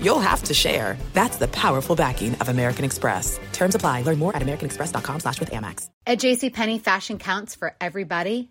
you'll have to share. That's the powerful backing of American Express. Terms apply. Learn more at americanexpress.com slash with Amex. At JCPenney, fashion counts for everybody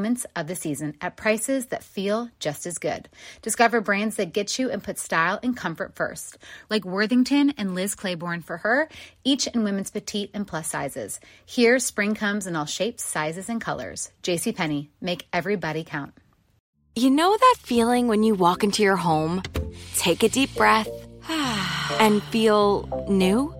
moments of the season at prices that feel just as good. Discover brands that get you and put style and comfort first, like Worthington and Liz Claiborne for her, each in women's petite and plus sizes. Here, spring comes in all shapes, sizes, and colors. JCPenney, make everybody count. You know that feeling when you walk into your home, take a deep breath, and feel new?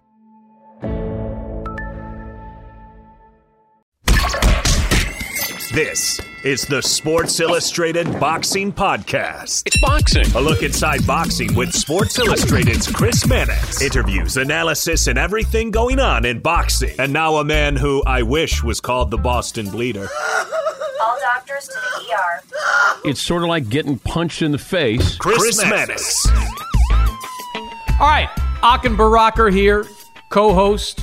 This is the Sports Illustrated Boxing Podcast. It's boxing. A look inside boxing with Sports Illustrated's Chris Mannix. Interviews, analysis, and everything going on in boxing. And now a man who I wish was called the Boston Bleeder. All doctors to the ER. It's sort of like getting punched in the face. Chris, Chris Mannix. All right, Ak and Barak here, co-host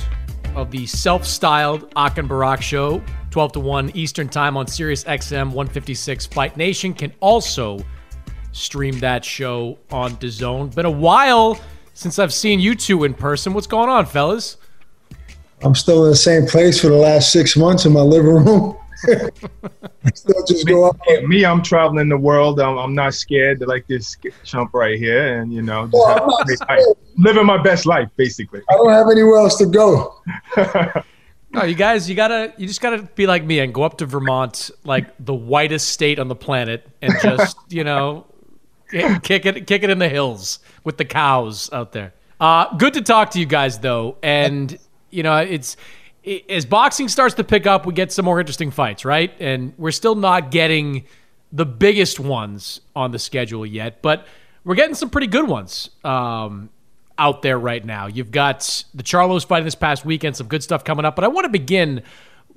of the self-styled Ak and Barak Show. 12 to 1 Eastern Time on Sirius XM 156. Fight Nation can also stream that show on DAZN. Been a while since I've seen you two in person. What's going on, fellas? I'm still in the same place for the last six months in my living room. still just me, go up. Me, I'm traveling the world. I'm, I'm not scared to like this chump right here, and you know, just well, living my best life, basically. I don't have anywhere else to go. No, you guys, you gotta, you just gotta be like me and go up to Vermont, like the whitest state on the planet, and just, you know, kick it, kick it in the hills with the cows out there. Uh, good to talk to you guys though, and you know, it's it, as boxing starts to pick up, we get some more interesting fights, right? And we're still not getting the biggest ones on the schedule yet, but we're getting some pretty good ones. Um, out there right now. You've got the Charlos fighting this past weekend, some good stuff coming up. But I want to begin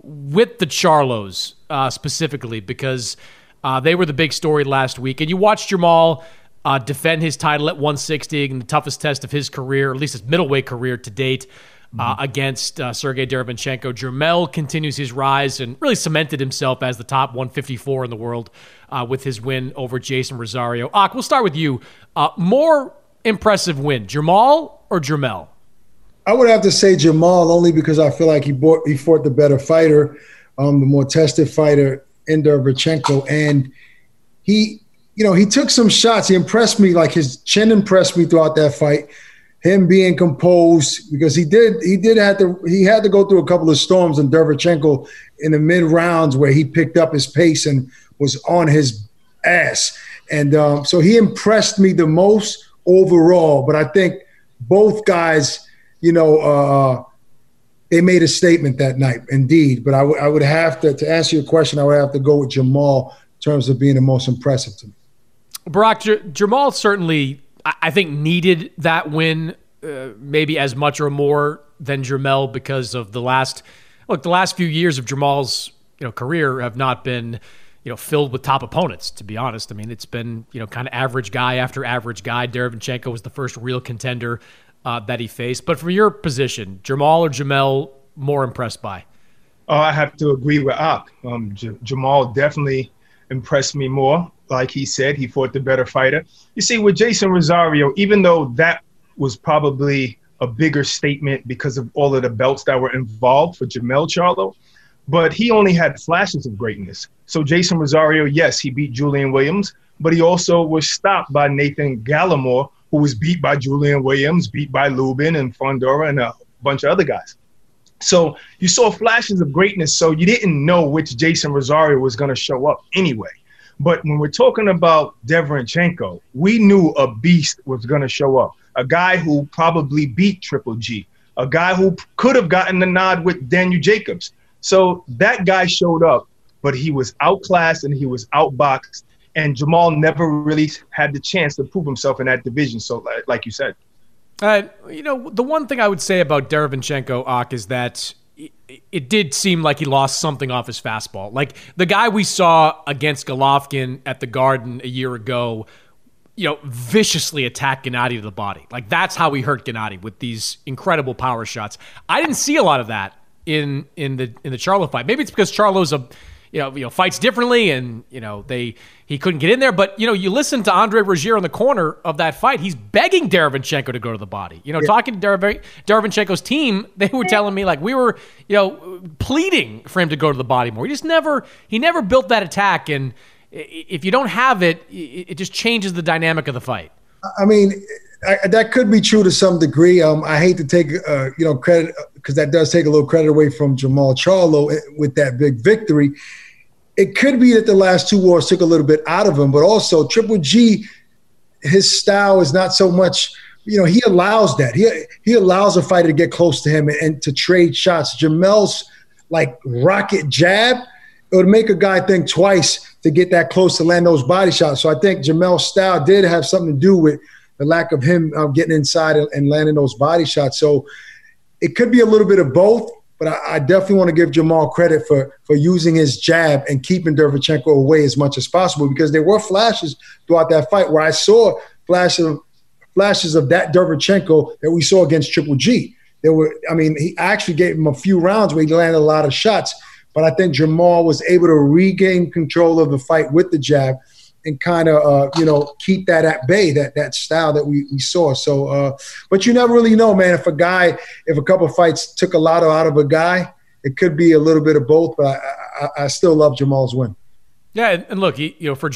with the Charlos uh, specifically because uh, they were the big story last week. And you watched Jermall uh, defend his title at 160 in the toughest test of his career, at least his middleweight career to date. Uh, mm-hmm. against uh, Sergey Derevyanchenko. Jermell continues his rise and really cemented himself as the top 154 in the world uh, with his win over Jason Rosario. Ak, we'll start with you. Uh, more impressive win, Jermall or Jermell? I would have to say Jermall only because I feel like he bought he fought the better fighter, um, the more tested fighter Derevyanchenko, and he, you know, he took some shots. He impressed me, like his chin impressed me throughout that fight. Him being composed because he did he did have to he had to go through a couple of storms in Derevyanchenko in the mid rounds where he picked up his pace and was on his ass, and um, so he impressed me the most overall. But I think both guys, you know, uh, they made a statement that night, indeed. But I, w- I would have to, to answer your question, I would have to go with Jermall in terms of being the most impressive to me. Barak, J- Jermall certainly, I-, I think, needed that win uh, maybe as much or more than Jermell because of the last, look, the last few years of Jermall's you know career have not been you know, filled with top opponents, to be honest. I mean, it's been, you know, kind of average guy after average guy. Derevyanchenko was the first real contender uh, that he faced. But from your position, Jermall or Jermell, more impressed by? Oh, I have to agree with Ak. Um, J- Jermall definitely impressed me more. Like he said, he fought the better fighter. You see, with Jason Rosario, even though that was probably a bigger statement because of all of the belts that were involved for Jermell Charlo, but he only had flashes of greatness. So Jason Rosario, yes, he beat Julian Williams, but he also was stopped by Nathan Gallimore, who was beat by Julian Williams, beat by Lubin and Fundora and a bunch of other guys. So you saw flashes of greatness. So you didn't know which Jason Rosario was going to show up anyway. But when we're talking about Derevyanchenko, we knew a beast was going to show up. A guy who probably beat Triple G, a guy who could have gotten the nod with Daniel Jacobs. So that guy showed up, but he was outclassed and he was outboxed. And Jermall never really had the chance to prove himself in that division. So, like you said. Uh, you know, the one thing I would say about Derevyanchenko, Ak, is that it did seem like he lost something off his fastball. Like the guy we saw against Golovkin at the Garden a year ago, you know, viciously attack Gennady to the body. Like that's how he hurt Gennady with these incredible power shots. I didn't see a lot of that in in the in the Charlo fight. Maybe it's because Charlo's a you know, you know, fights differently, and you know they he couldn't get in there. But you know, you listen to Andre Rozier in the corner of that fight; he's begging Derevyanchenko to go to the body. You know, yeah. talking to Derevyanchenko's team, they were telling me like we were, you know, pleading for him to go to the body more. He just never he never built that attack, and if you don't have it, it just changes the dynamic of the fight. I mean. I, that could be true to some degree. Um, I hate to take uh, you know credit because that does take a little credit away from Jermall Charlo with that big victory it could be that the last two wars took a little bit out of him, but also Triple G, his style is not so much. You know, he allows that. He he allows a fighter to get close to him and, and to trade shots. Jermell's like rocket jab, it would make a guy think twice to get that close to land those body shots. So I think Jermell's style did have something to do with the lack of him uh, getting inside and, and landing those body shots. So it could be a little bit of both. But I, I definitely want to give Jermall credit for for using his jab and keeping Derevyanchenko away as much as possible because there were flashes throughout that fight where I saw flashes of flashes of that Derevyanchenko that we saw against Triple G. There were, I mean, he actually gave him a few rounds where he landed a lot of shots, but I think Jermall was able to regain control of the fight with the jab and kind of uh, you know keep that at bay that that style that we, we saw. So uh, but you never really know man. If a guy if a couple fights took a lot out of a guy it could be a little bit of both but i, I, I still love Jermall's win. Yeah and look you know for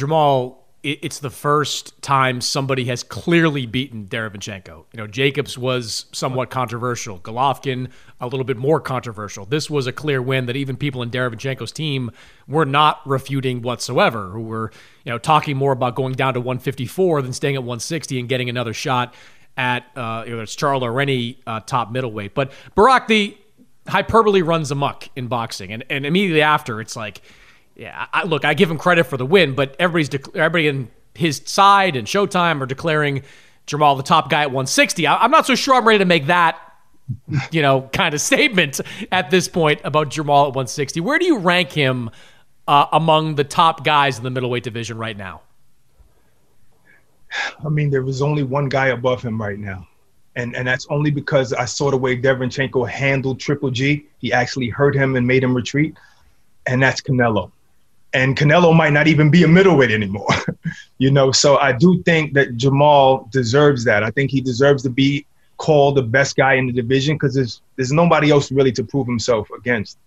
jermall it's the first time somebody has clearly beaten Derevyanchenko. You know, Jacobs was somewhat controversial. Golovkin, a little bit more controversial. This was a clear win that even people in Derevyanchenko's team were not refuting whatsoever, who were, you know, talking more about going down to 154 than staying at 160 and getting another shot at, uh, you it's Charlo or any uh, top middleweight. But Barak, the hyperbole runs amok in boxing. And, and immediately after, it's like, yeah, I, look, I give him credit for the win, but everybody's de- everybody in his side and Showtime are declaring Jermall the top guy at 160. I, am not so sure I'm ready to make that, you know, kind of statement at this point about Jermall at 160. Where do you rank him uh, among the top guys in the middleweight division right now? I mean, there was only one guy above him right now. And, and that's only because I saw the way Derevyanchenko handled Triple G. He actually hurt him and made him retreat. And that's Canelo and Canelo might not even be a middleweight anymore. you know, so I do think that Jermall deserves that. I think he deserves to be called the best guy in the division because there's there's nobody else really to prove himself against.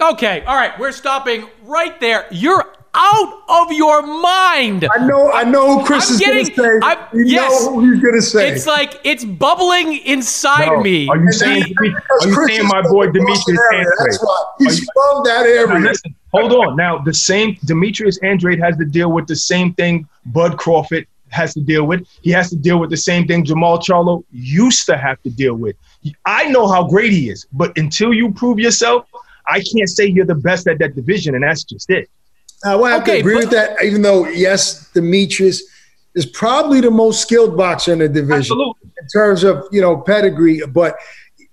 Okay, all right, we're stopping right there. You're out of your mind. I know, I know who Chris I'm is getting, gonna say. I'm, you yes, know who he's gonna say. It's like it's bubbling inside no. me. Are you saying? are you saying my boy Demetrius Andrade? That's why he's you, from that area. listen, hold on. Now the same Demetrius Andrade has to deal with the same thing Bud Crawford has to deal with. He has to deal with the same thing Jermall Charlo used to have to deal with. I know how great he is, but until you prove yourself, I can't say you're the best at that division, and that's just it. I would have okay, to agree but, with that, even though, yes, Demetrius is probably the most skilled boxer in the division absolutely. in terms of, you know, pedigree, but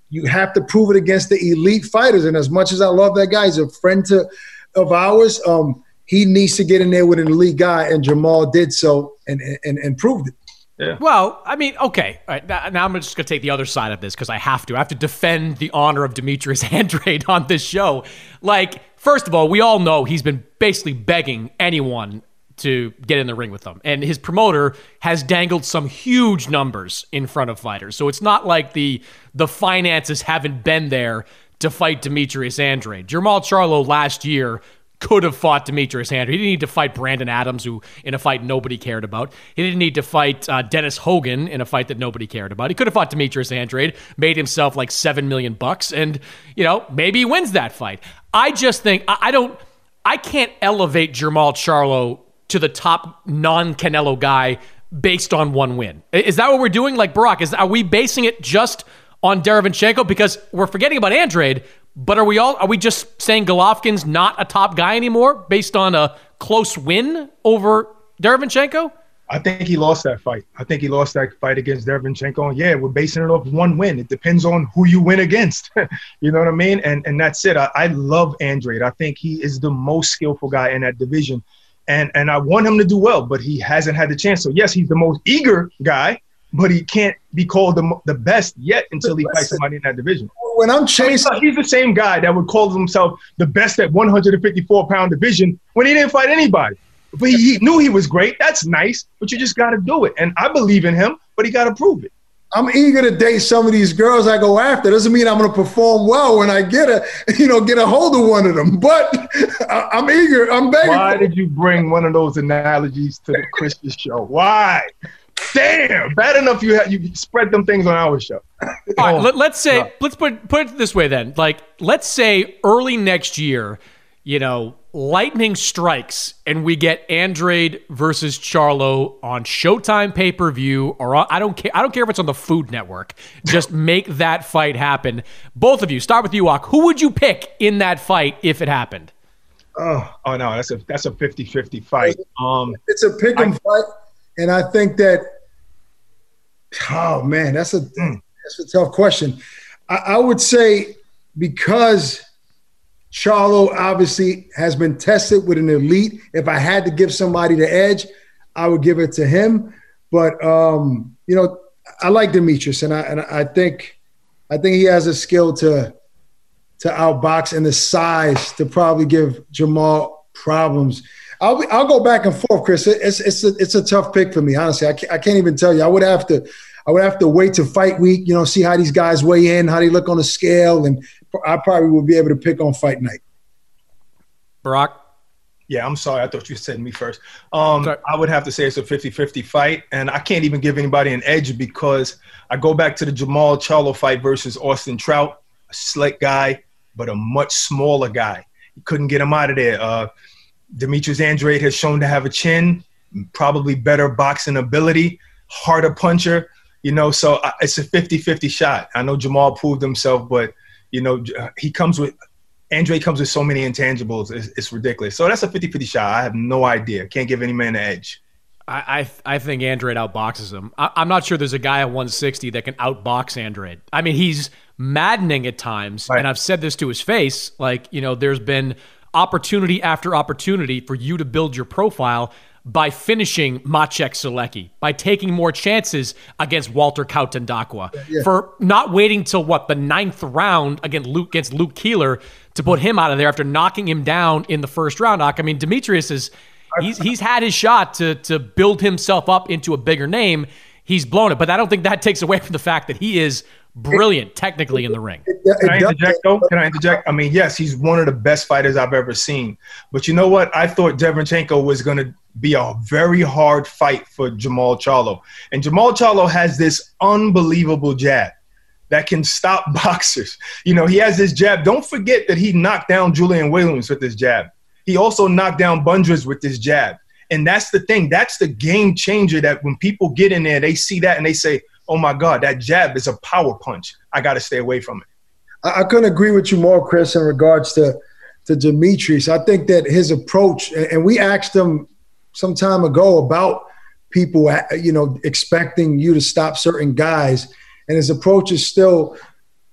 you have to prove it against the elite fighters. And as much as I love that guy, he's a friend to of ours. Um, he needs to get in there with an elite guy, and Jermall did so and and, and proved it. Yeah. Well, I mean, okay. now, now, I'm just going to take the other side of this because I have to. I have to defend the honor of Demetrius Andrade on this show. Like, first of all, we all know he's been basically begging anyone to get in the ring with them. And his promoter has dangled some huge numbers in front of fighters. So it's not like the the finances haven't been there to fight Demetrius Andrade. Jermall Charlo last year could have fought Demetrius Andrade. He didn't need to fight Brandon Adams, who in a fight nobody cared about. He didn't need to fight uh, Dennis Hogan in a fight that nobody cared about. He could have fought Demetrius Andrade, made himself like seven million bucks, and you know maybe he wins that fight. I just think I, I don't. I can't elevate Jermall Charlo to the top non Canelo guy based on one win. Is that what we're doing? Like Brock, is are we basing it just on Derevyanchenko because we're forgetting about Andrade? But are we all are we just saying Golovkin's not a top guy anymore based on a close win over Derevyanchenko? I think he lost that fight. I think he lost that fight against Derevyanchenko. And yeah, we're basing it off one win. It depends on who you win against. you know what I mean? And and that's it. I, I love Andrade. I think he is the most skillful guy in that division and and I want him to do well, but he hasn't had the chance. So yes, he's the most eager guy, but he can't be called the the best yet until he fights somebody in that division. When I'm chasing, he's the same guy that would call himself the best at 154 pound division when he didn't fight anybody. But he, he knew he was great. That's nice, but you just got to do it. And I believe in him, but he got to prove it. I'm eager to date some of these girls I go after. Doesn't mean I'm going to perform well when I get a, you know, get a hold of one of them. But I'm eager. I'm begging. Why did you bring one of those analogies to the Christian show? Why? Damn, bad enough you had, you spread them things on our show. All right, let, let's say, no. let's put put it this way then. Like, let's say early next year, you know, lightning strikes and we get Andrade versus Charlo on Showtime pay per view, or on, I don't care. I don't care if it's on the Food Network. Just make that fight happen. Both of you, start with you, Wak. Who would you pick in that fight if it happened? Oh, oh no, that's a that's a 50-50 fight. Um, it's a pick and fight, and I think that. Oh man, that's a mm. that's a tough question. I, I would say because Charlo obviously has been tested with an elite. If I had to give somebody the edge, I would give it to him. But um, you know, I like Demetrius, and I and I think I think he has a skill to to outbox and the size to probably give Jermall problems. I'll be, I'll go back and forth, Chris. It's it's a, it's a tough pick for me, honestly. I can't, I can't even tell you. I would have to I would have to wait to fight week, you know, see how these guys weigh in, how they look on the scale, and I probably would be able to pick on fight night. Brock? Yeah, I'm sorry. I thought you said me first. Um, I would have to say it's a 50 50 fight. And I can't even give anybody an edge because I go back to the Jermall Charlo fight versus Austin Trout, a slick guy, but a much smaller guy. You couldn't get him out of there. Uh, Demetrius Andrade has shown to have a chin, probably better boxing ability, harder puncher, you know, so uh, it's a 50 50 shot. I know Jermall proved himself, but you know, he comes with Andre comes with so many intangibles. It's, it's ridiculous. So that's a 50 50 shot. I have no idea. Can't give any man an edge. I, I, I think Andrade outboxes him. I, am not sure there's a guy at 160 that can outbox Andrade. I mean, he's maddening at times, right. and I've said this to his face. Like, you know, there's been opportunity after opportunity for you to build your profile by finishing Maciek Sulecki, by taking more chances against Walter Kautondokwa, yeah. for not waiting till what the ninth round against Luke against Luke Keeler to put him out of there after knocking him down in the first round. I mean, Demetrius is he's he's had his shot to to build himself up into a bigger name. He's blown it, but I don't think that takes away from the fact that he is brilliant technically in the ring. Can I interject though? Can I interject? I mean, yes, he's one of the best fighters I've ever seen. But you know what? I thought Derevyanchenko was going to be a very hard fight for Jermall Charlo. And Jermall Charlo has this unbelievable jab that can stop boxers. You know, he has this jab. Don't forget that he knocked down Julian Williams with this jab. He also knocked down Bundra's with this jab. And that's the thing. That's the game changer that when people get in there, they see that and they say, oh my God, that jab is a power punch. I got to stay away from it. I, I couldn't agree with you more, Chris, in regards to to Demetrius. I think that his approach, and we asked him some time ago about people, uh, you know, expecting you to stop certain guys, and his approach is still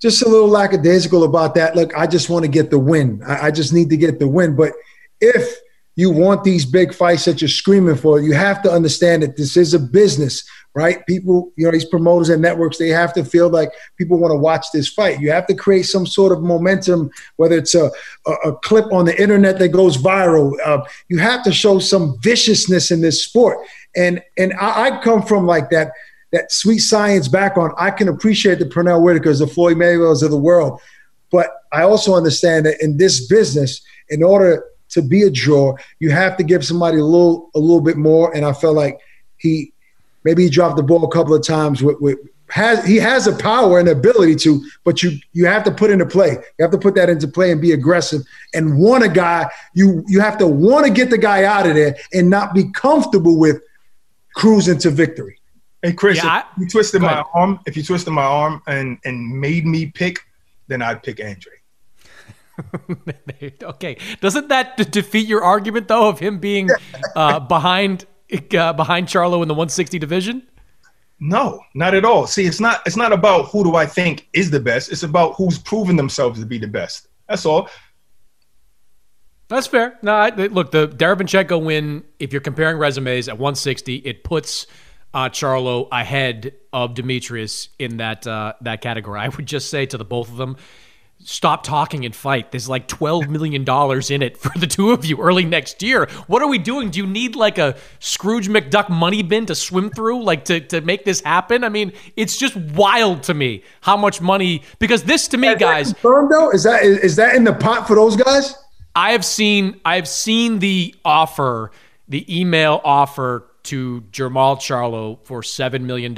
just a little lackadaisical about that. Look, I just want to get the win. I, I just need to get the win. But if you want these big fights that you're screaming for, you have to understand that this is a business right? People, you know, these promoters and networks, they have to feel like people want to watch this fight. You have to create some sort of momentum, whether it's a, a, a clip on the internet that goes viral. Uh, you have to show some viciousness in this sport. And and I, I come from like that that sweet science background. I can appreciate the Pernell Whitakers, the Floyd Mayweathers of the world. But I also understand that in this business, in order to be a draw, you have to give somebody a little a little bit more. And I felt like he maybe he dropped the ball a couple of times with, with has he has a power and ability to, but you you have to put into play. You have to put that into play and be aggressive and want a guy. You you have to want to get the guy out of there and not be comfortable with cruising to victory. Hey Chris, yeah, if you twisted my arm, if you twisted my arm and and made me pick, then I'd pick Andre. okay, doesn't that d- defeat your argument though of him being uh, behind uh, behind Charlo in the 160 division? No, not at all. See, it's not it's not about who do I think is the best. It's about who's proven themselves to be the best. That's all. That's fair. No, I, look, the Derevyanchenko win. If you're comparing resumes at 160, it puts uh, Charlo ahead of Demetrius in that uh, that category. I would just say to the both of them, stop talking and fight. There's like $12 million in it for the two of you early next year. What are we doing? Do you need like a Scrooge McDuck money bin to swim through, like to, to make this happen? I mean, it's just wild to me how much money, because this to me, is guys. Confirmed though? Is that, is that in the pot for those guys? I have seen, I've seen the offer, the email offer to Jermall Charlo for $7 million.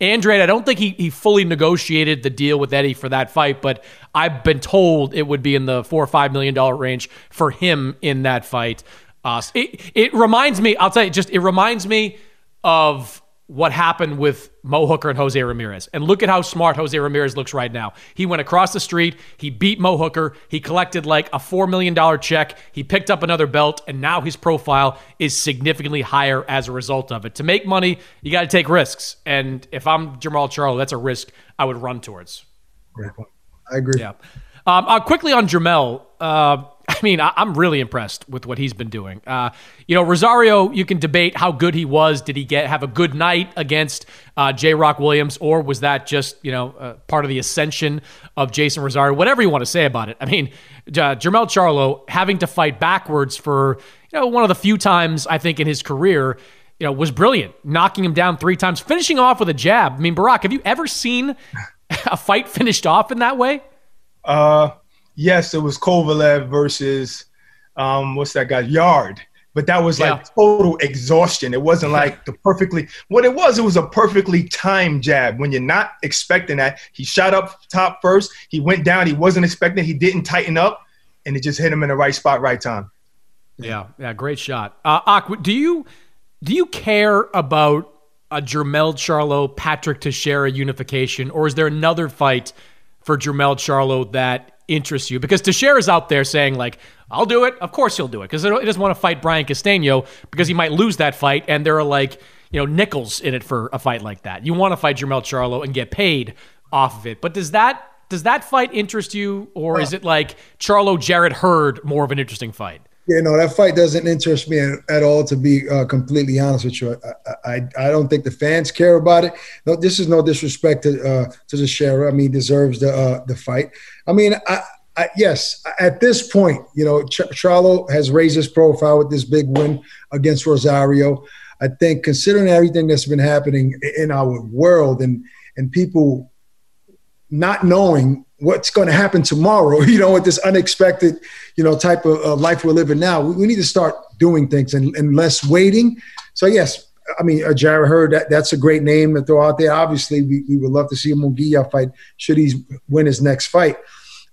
Andrade, I don't think he, he fully negotiated the deal with Eddie for that fight, but I've been told it would be in the four or $5 million range for him in that fight. Uh, it, it reminds me, I'll tell you, just it reminds me of what happened with Mo Hooker and Jose Ramirez. And look at how smart Jose Ramirez looks right now. He went across the street, he beat Mo Hooker, he collected like a $4 million check, he picked up another belt, and now his profile is significantly higher as a result of it. To make money, you got to take risks. And if I'm Jermall Charlo, that's a risk I would run towards. Great point. I agree. Yeah. Um, uh, quickly on Jermell, uh, I mean, I, am really impressed with what he's been doing. Uh, you know, Rosario, you can debate how good he was. Did he get have a good night against uh, J. Rock Williams, or was that just you know uh, part of the ascension of Jason Rosario? Whatever you want to say about it. I mean, uh, Jermell Charlo having to fight backwards for you know one of the few times I think in his career. You know, was brilliant, knocking him down three times, finishing off with a jab. I mean, Barak, have you ever seen a fight finished off in that way? Uh, yes, it was Kovalev versus um, what's that guy Yarde, but that was like yeah. total exhaustion. It wasn't like the perfectly what it was. It was a perfectly timed jab. When you're not expecting that, he shot up top first. He went down. He wasn't expecting. He didn't tighten up, and it just hit him in the right spot, right time. Yeah, yeah, great shot. Uh, Ak, do you do you care about a Jermell Charlo Patrick Teixeira unification, or is there another fight for Jermell Charlo that interests you? Because Teixeira's out there saying, like, I'll do it. Of course he'll do it. Because he doesn't want to fight Brian Castano because he might lose that fight. And there are like, you know, nickels in it for a fight like that. You want to fight Jermell Charlo and get paid off of it. But does that does that fight interest you? Or is it like Charlo Jarrett Hurd more of an interesting fight? Yeah, no, that fight doesn't interest me at all. To be uh, completely honest with you, I, I, I don't think the fans care about it. No, this is no disrespect to uh, to the sheriff. I mean, deserves the uh, the fight. I mean, I, I, yes, at this point, you know, Ch- Charlo has raised his profile with this big win against Rosario. I think, considering everything that's been happening in our world and and people not knowing what's going to happen tomorrow, you know, with this unexpected, you know, type of uh, life we're living now. We, we, need to start doing things and, and less waiting. So, yes, I mean, uh, Jarrett Hurd, that, that's a great name to throw out there. Obviously, we, we would love to see a Munguia fight should he win his next fight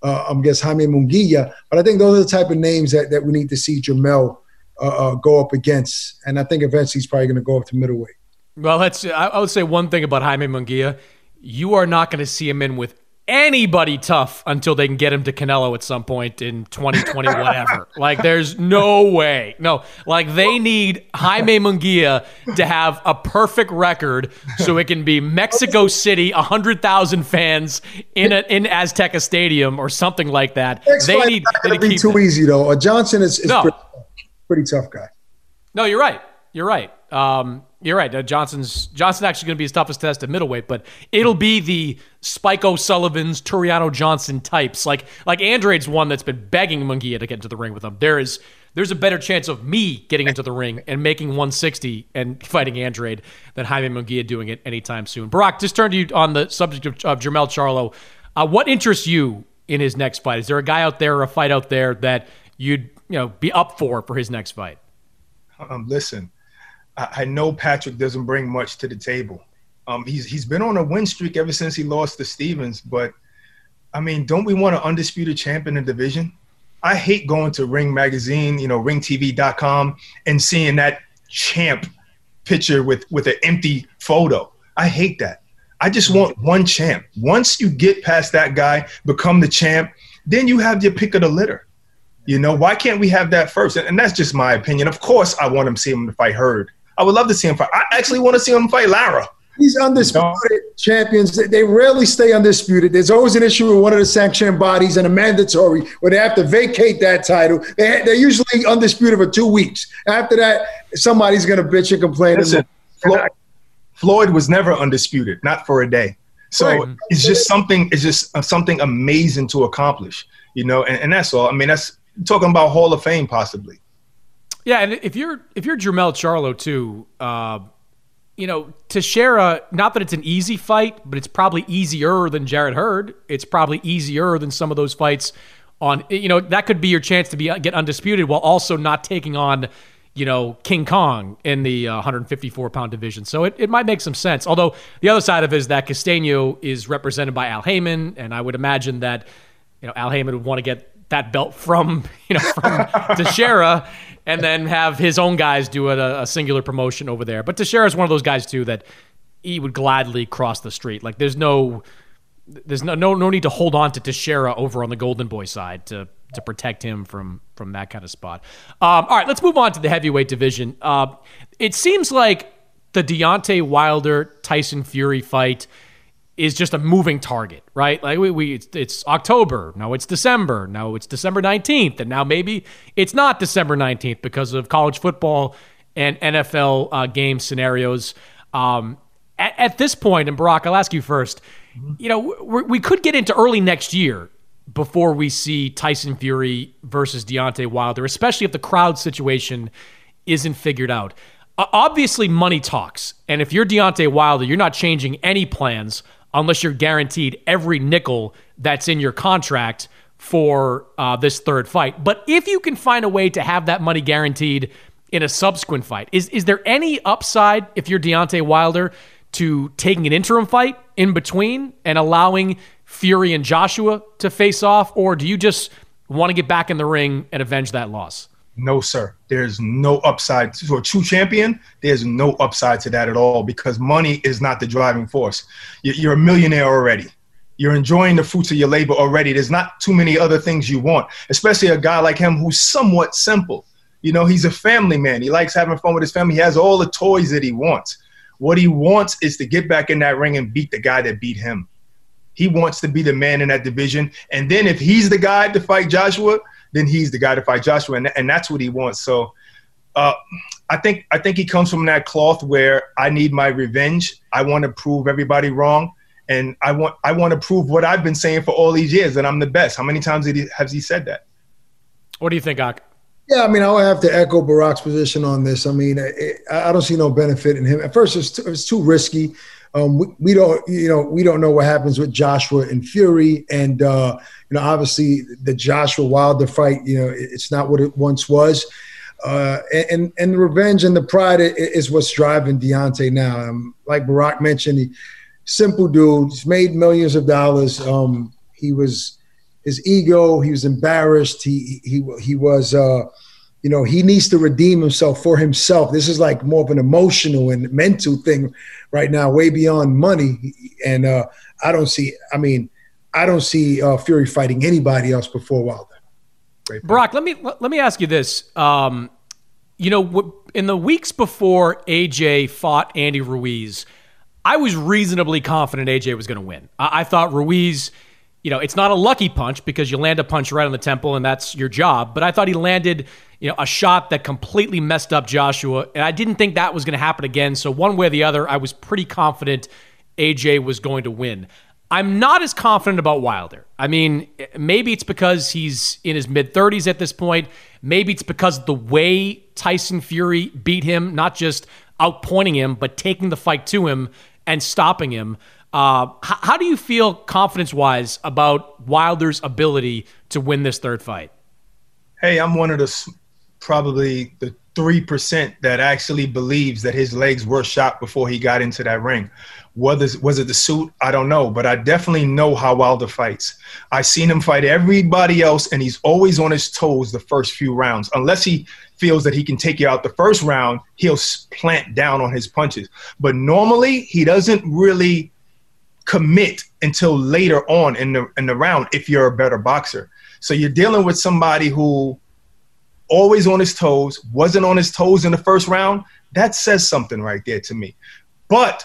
uh, guess Jaime Munguia. But I think those are the type of names that, that we need to see Jermell uh, uh, go up against. And I think eventually he's probably going to go up to middleweight. Well, that's I would say one thing about Jaime Munguia. You are not going to see him in with anybody tough until they can get him to Canelo at some point in 2020, whatever. like, there's no way. No, like they need Jaime Munguia to have a perfect record so it can be Mexico City, 100,000 fans in a, in Azteca Stadium or something like that. Next they need to be too easy though. Johnson is, is no. pretty, pretty tough guy. No, you're right. You're right. Um, You're right. Uh, Johnson's Johnson actually going to be his toughest test at middleweight, but it'll be the Spike O'Sullivan's, Tureano Johnson types. Like like Andrade's one that's been begging Munguia to get into the ring with him. There is there's a better chance of me getting into the ring and making 160 and fighting Andrade than Jaime Munguia doing it anytime soon. Barak, just turn to you on the subject of, of Jermell Charlo. Uh, what interests you in his next fight? Is there a guy out there or a fight out there that you'd you know be up for for his next fight? Um, listen, I, I know Patrick doesn't bring much to the table. Um, he's he's been on a win streak ever since he lost to Stevens. but I mean, don't we want an undisputed champ in the division? I hate going to Ring Magazine, you know, ringtv.com and seeing that champ picture with with an empty photo. I hate that. I just want one champ. Once you get past that guy, become the champ, then you have your pick of the litter. You know, why can't we have that first? And, and that's just my opinion. Of course, I want him to see him fight Hurd. I would love to see him fight. I actually want to see him fight Lara. These undisputed champions, they rarely stay undisputed. There's always an issue with one of the sanctioning bodies and a mandatory where they have to vacate that title. They, are usually undisputed for two weeks. After that, somebody's going to bitch and complain. Listen, Floyd, Floyd, was never undisputed, not for a day. So right. it's just something. It's just something amazing to accomplish, you know. And, and that's all. I mean, that's talking about Hall of Fame possibly. Yeah, and if you're if you're Jermell Charlo too, uh, you know Teixeira. Not that it's an easy fight, but it's probably easier than Jarrett Hurd. It's probably easier than some of those fights on. You know that could be your chance to be get undisputed while also not taking on. You know, King Kong in the uh, 154 pound division. So it, it might make some sense. Although the other side of it is that Castaño is represented by Al Haymon, and I would imagine that, you know, Al Haymon would want to get that belt from you know from Teixeira, and then have his own guys do a, a singular promotion over there. But Teixeira is one of those guys too that he would gladly cross the street. Like there's no there's no no no need to hold on to Teixeira over on the Golden Boy side to to protect him from from that kind of spot. Um, all right, let's move on to the heavyweight division. Uh, it seems like the Deontay Wilder Tyson Fury fight is just a moving target, right? Like we, we it's, it's, October, now it's December, now it's December 19th, and now maybe it's not December 19th because of college football and NFL uh, game scenarios. Um, at, at, this point, and Barak, I'll ask you first. You know, we could get into early next year before we see Tyson Fury versus Deontay Wilder, especially if the crowd situation isn't figured out. Uh, obviously, money talks, and if you're Deontay Wilder, you're not changing any plans unless you're guaranteed every nickel that's in your contract for uh, this third fight. But if you can find a way to have that money guaranteed in a subsequent fight, is is there any upside if you're Deontay Wilder to taking an interim fight in between and allowing Fury and Joshua to face off, or do you just want to get back in the ring and avenge that loss? No, sir. There's no upside to a true champion. There's no upside to that at all because money is not the driving force. You're a millionaire already. You're enjoying the fruits of your labor already. There's not too many other things you want, especially a guy like him who's somewhat simple. You know, he's a family man. He likes having fun with his family. He has all the toys that he wants. What he wants is to get back in that ring and beat the guy that beat him. He wants to be the man in that division. And then if he's the guy to fight Joshua, then he's the guy to fight Joshua, and, and that's what he wants. So uh, I think I think he comes from that cloth where I need my revenge. I want to prove everybody wrong, and I want I want to prove what I've been saying for all these years that I'm the best. How many times he, has he said that? What do you think, Ak? Yeah, I mean, I would have to echo Barak's position on this. I mean, it, I don't see no benefit in him. At first, it's too, it's too risky. Um, we, we, don't, you know, we don't know what happens with Joshua and Fury, and uh, you know, obviously the Joshua Wilder fight, you know, it's not what it once was. Uh, and and the revenge and the pride is what's driving Deontay now. Um, like Barak mentioned, he, simple dude. He's made millions of dollars. Um, he was his ego. He was embarrassed. He he he was. Uh, you know, he needs to redeem himself for himself. This is like more of an emotional and mental thing right now, way beyond money. And uh, I don't see. I mean, I don't see uh, Fury fighting anybody else before Wilder. Great Brock, let me let me ask you this. Um, you know, in the weeks before AJ fought Andy Ruiz, I was reasonably confident AJ was going to win. I-, I thought Ruiz you know, it's not a lucky punch because you land a punch right on the temple and that's your job. But I thought he landed you know, a shot that completely messed up Joshua. And I didn't think that was going to happen again. So, one way or the other, I was pretty confident AJ was going to win. I'm not as confident about Wilder. I mean, maybe it's because he's in his mid 30s at this point. Maybe it's because the way Tyson Fury beat him, not just outpointing him, but taking the fight to him and stopping him. Uh, how, how do you feel confidence wise about Wilder's ability to win this third fight? Hey, I'm one of the probably the 3% that actually believes that his legs were shot before he got into that ring. Was, was it the suit? I don't know, but I definitely know how Wilder fights. I've seen him fight everybody else, and he's always on his toes the first few rounds. Unless he feels that he can take you out the first round, he'll plant down on his punches. But normally, he doesn't really commit until later on in the in the round if you're a better boxer. So you're dealing with somebody who always on his toes, wasn't on his toes in the first round. That says something right there to me. But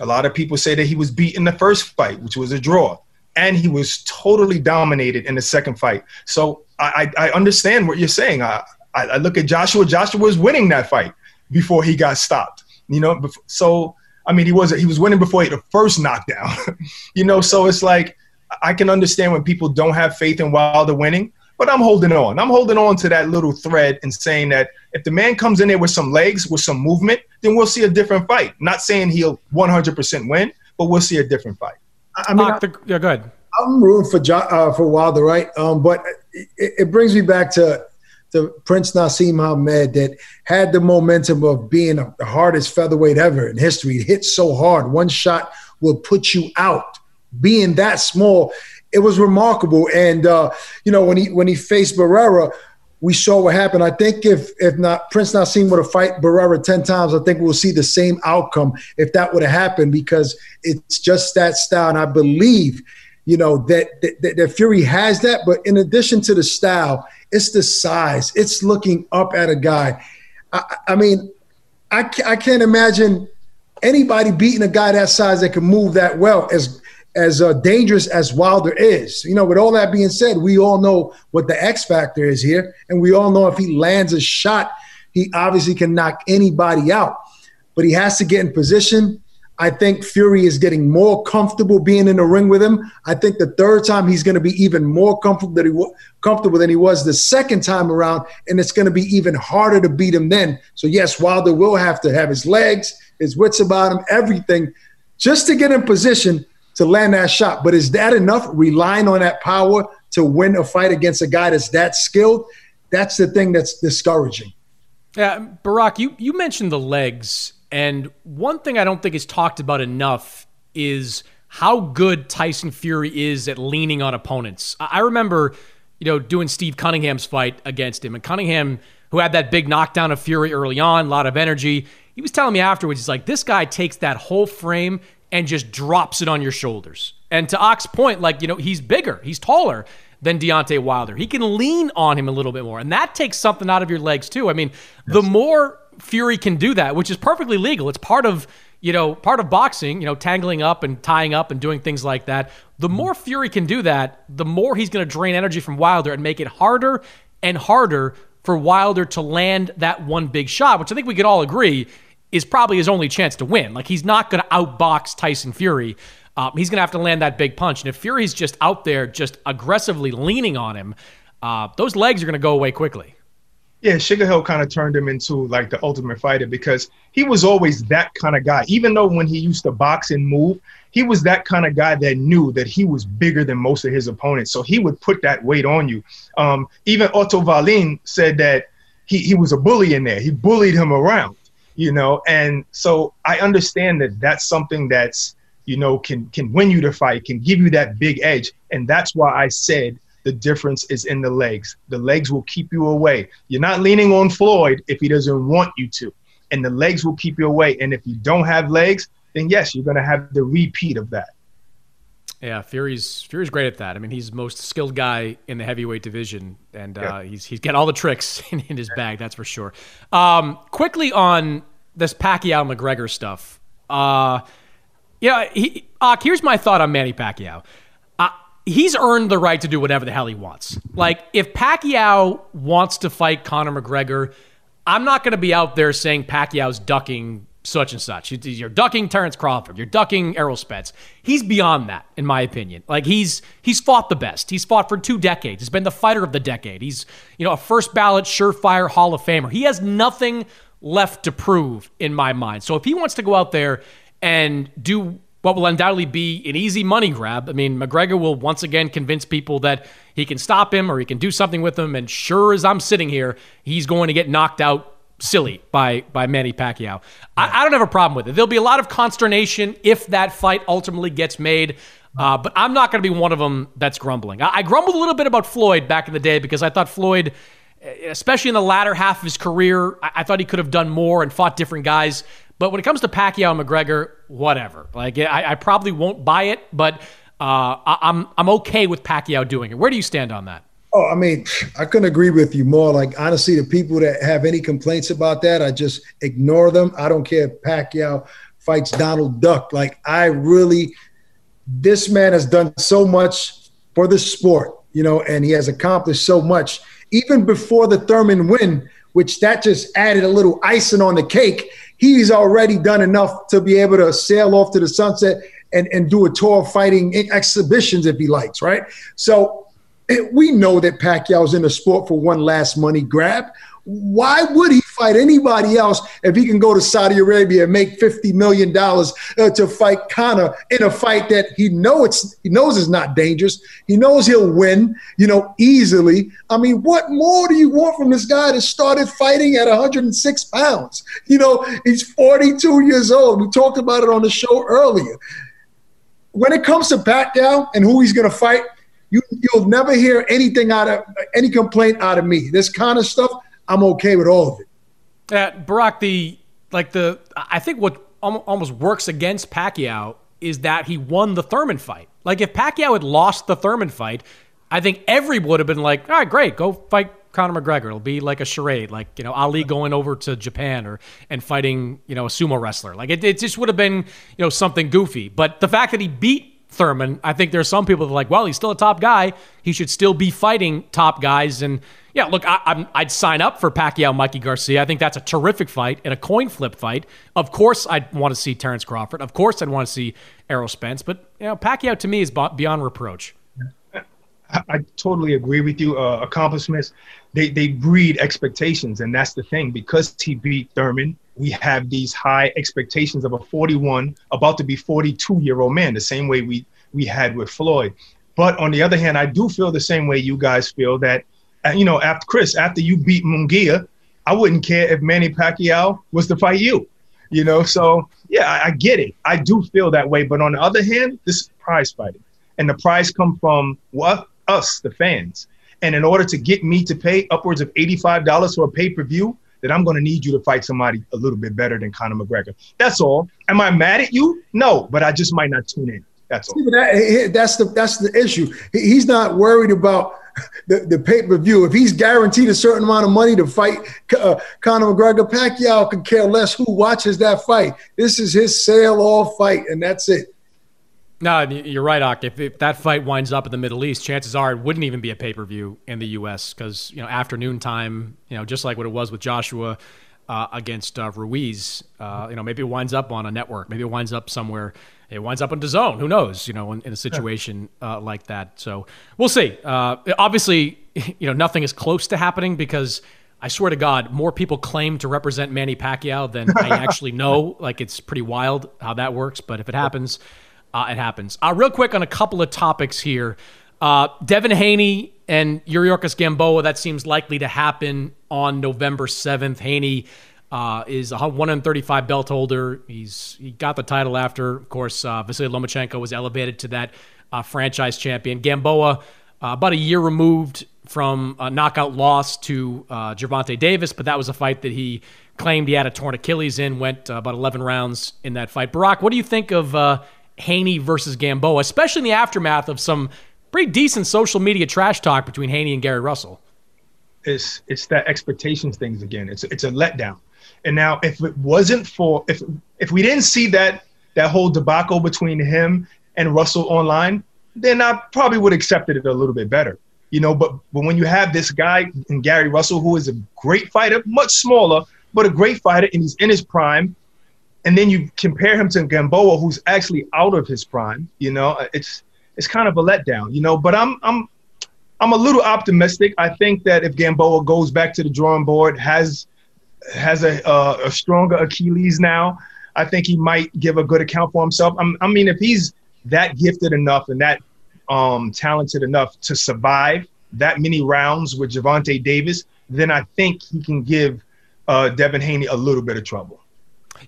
a lot of people say that he was beat in the first fight, which was a draw, and he was totally dominated in the second fight. So I, I, I understand what you're saying. I, I, look at Joshua. Joshua was winning that fight before he got stopped. You know, so I mean, he was he was winning before he the first knockdown. you know, so it's like I can understand when people don't have faith in Wilder winning, but I'm holding on. I'm holding on to that little thread and saying that if the man comes in there with some legs, with some movement, then we'll see a different fight. Not saying he'll 100% win, but we'll see a different fight. I mean, the, yeah, go ahead. I'm rooting for uh, for Wilder, right? Um, but it, it brings me back to the Prince Naseem Hamed that had the momentum of being the hardest featherweight ever in history. It hit so hard. One shot will put you out. Being that small, it was remarkable. And uh, you know, when he when he faced Barrera, we saw what happened. I think if if not Prince Naseem would have fight Barrera ten times, I think we'll see the same outcome if that would have happened because it's just that style. And I believe, you know, that that, that Fury has that. But in addition to the style, it's the size. It's looking up at a guy. I, I mean, I, I can't imagine anybody beating a guy that size that can move that well as as uh, dangerous as Wilder is. You know, with all that being said, we all know what the X factor is here, and we all know if he lands a shot, he obviously can knock anybody out. But he has to get in position. I think Fury is getting more comfortable being in the ring with him. I think the third time he's going to be even more comfortable than, he comfortable than he was the second time around, and it's going to be even harder to beat him then. So yes, Wilder will have to have his legs, his wits about him, everything, just to get in position to land that shot. But is that enough? Relying on that power to win a fight against a guy that's that skilled? That's the thing that's discouraging. Yeah, Barak, you you mentioned the legs and one thing I don't think is talked about enough is how good Tyson Fury is at leaning on opponents. I remember, you know, doing Steve Cunningham's fight against him, and Cunningham, who had that big knockdown of Fury early on, a lot of energy, he was telling me afterwards, he's like, this guy takes that whole frame and just drops it on your shoulders. And to Ak's point, like, you know, he's bigger, he's taller than Deontay Wilder. He can lean on him a little bit more, and that takes something out of your legs too. I mean, yes. the more Fury can do that, which is perfectly legal. It's part of you know part of boxing. You know, tangling up and tying up and doing things like that. The mm-hmm. more Fury can do that, the more he's going to drain energy from Wilder and make it harder and harder for Wilder to land that one big shot, which I think we could all agree is probably his only chance to win. Like he's not going to outbox Tyson Fury. Um, he's going to have to land that big punch. And if Fury's just out there, just aggressively leaning on him, uh, those legs are going to go away quickly. Yeah, Sugar Hill kind of turned him into like the ultimate fighter because he was always that kind of guy. Even though when he used to box and move, he was that kind of guy that knew that he was bigger than most of his opponents. So he would put that weight on you. Um, even Otto Wallin said that he, he was a bully in there. He bullied him around, you know. And so I understand that that's something that's, you know, can can win you the fight, can give you that big edge. And that's why I said – the difference is in the legs. The legs will keep you away. You're not leaning on Floyd if he doesn't want you to, and the legs will keep you away. And if you don't have legs, then yes, you're going to have the repeat of that. Yeah, Fury's Fury's great at that. I mean, he's the most skilled guy in the heavyweight division, and uh, he's he's got all the tricks in, in his bag. That's for sure. Um, quickly on this Pacquiao McGregor stuff. Uh, yeah, he, uh, here's my thought on Manny Pacquiao. he's earned the right to do whatever the hell he wants. Like, if Pacquiao wants to fight Conor McGregor, I'm not going to be out there saying Pacquiao's ducking such and such. You're ducking Terence Crawford. You're ducking Errol Spence. He's beyond that, in my opinion. Like he's he's fought the best. He's fought for two decades. He's been the fighter of the decade. He's you know a first ballot surefire Hall of Famer. He has nothing left to prove in my mind. So if he wants to go out there and do what will undoubtedly be an easy money grab. I mean, McGregor will once again convince people that he can stop him or he can do something with him. And sure as I'm sitting here, he's going to get knocked out silly by by Manny Pacquiao. I, I don't have a problem with it. There'll be a lot of consternation if that fight ultimately gets made. Uh, but I'm not going to be one of them that's grumbling. I, I grumbled a little bit about Floyd back in the day because I thought Floyd, especially in the latter half of his career, I, I thought he could have done more and fought different guys. But when it comes to Pacquiao and McGregor, whatever. Like I, probably won't buy it, but uh, I'm I'm okay with Pacquiao doing it. Where do you stand on that? Oh, I mean, I couldn't agree with you more. Like honestly, the people that have any complaints about that, I just ignore them. I don't care if Pacquiao fights Donald Duck. Like I really, this man has done so much for the sport, you know, and he has accomplished so much. Even before the Thurman win, which that just added a little icing on the cake he's already done enough to be able to sail off to the sunset and, and do a tour of fighting exhibitions if he likes, right? So we know that Pacquiao's in the sport for one last money grab. Why would he fight anybody else if he can go to Saudi Arabia and make fifty million dollars uh, to fight Conor in a fight that he know it's he knows is not dangerous. He knows he'll win, you know, easily. I mean, what more do you want from this guy that started fighting at 106 pounds? You know, he's 42 years old. We talked about it on the show earlier. When it comes to Pacquiao and who he's going to fight, you you'll never hear anything out of any complaint out of me. This kind of stuff I'm okay with all of it. Yeah, Barak, the like the I think what almost works against Pacquiao is that he won the Thurman fight. Like if Pacquiao had lost the Thurman fight, I think everyone would have been like, all right, great, go fight Conor McGregor. It'll be like a charade, like you know Ali going over to Japan or and fighting you know a sumo wrestler. Like it, it just would have been you know something goofy. But the fact that he beat Thurman, I think there's some people that are like, well, he's still a top guy. He should still be fighting top guys. And yeah, look, I, would sign up for Pacquiao, Mikey Garcia. I think that's a terrific fight and a coin flip fight. Of course, I'd want to see Terence Crawford. Of course, I'd want to see Errol Spence. But you know, Pacquiao to me is beyond reproach. I totally agree with you. Uh, accomplishments, they, they breed expectations. And that's the thing. Because he beat Thurman, we have these high expectations of a 41, about to be 42 year old man, the same way we, we had with Floyd. But on the other hand, I do feel the same way you guys feel that, uh, you know, after Chris, after you beat Munguia, I wouldn't care if Manny Pacquiao was to fight you. You know, so yeah, I, I get it. I do feel that way. But on the other hand, this is prize fighting. And the prize come from what? Us, the fans. And in order to get me to pay upwards of $85 for a pay per view, that I'm going to need you to fight somebody a little bit better than Conor McGregor. That's all. Am I mad at you? No, but I just might not tune in. That's all. That, that's the that's the issue. He's not worried about the, the pay per view. If he's guaranteed a certain amount of money to fight uh, Conor McGregor, Pacquiao could care less who watches that fight. This is his sale all fight, and that's it. No, you're right, Ak. If, if, that fight winds up in the Middle East, chances are it wouldn't even be a pay per view in the U.S. because you know afternoon time, you know, just like what it was with Joshua uh, against uh, Ruiz, uh, you know, maybe it winds up on a network, maybe it winds up somewhere. It winds up on DAZN. Who knows? You know, in, in a situation uh, like that. So we'll see. Uh, obviously, you know, nothing is close to happening because. I swear to God, more people claim to represent Manny Pacquiao than I actually know. Like it's pretty wild how that works. But if it happens, uh, it happens. Uh, real quick on a couple of topics here. Uh, Devin Haney and Yuriorkis Gamboa, that seems likely to happen on November 7th. Haney uh, is a 135 belt holder. He's he got the title after, of course, uh, Vasily Lomachenko was elevated to that uh, franchise champion. Gamboa, uh, about a year removed from a knockout loss to uh, Gervonta Davis, but that was a fight that he claimed he had a torn Achilles in, went uh, about 11 rounds in that fight. Barak, what do you think of Haney versus Gamboa, especially in the aftermath of some pretty decent social media trash talk between Haney and Gary Russell. It's it's that expectations things again. It's it's a letdown. And now if it wasn't for if if we didn't see that that whole debacle between him and Russell online, then I probably would have accepted it a little bit better. You know, but but when you have this guy in Gary Russell, who is a great fighter, much smaller, but a great fighter, and he's in his prime, and then you compare him to Gamboa, who's actually out of his prime, you know, it's it's kind of a letdown, you know. But I'm I'm I'm a little optimistic. I think that if Gamboa goes back to the drawing board, has has a uh, a stronger Achilles now, I think he might give a good account for himself. I'm, I mean, if he's that gifted enough and that um, talented enough to survive that many rounds with Gervonta Davis, then I think he can give uh, Devin Haney a little bit of trouble.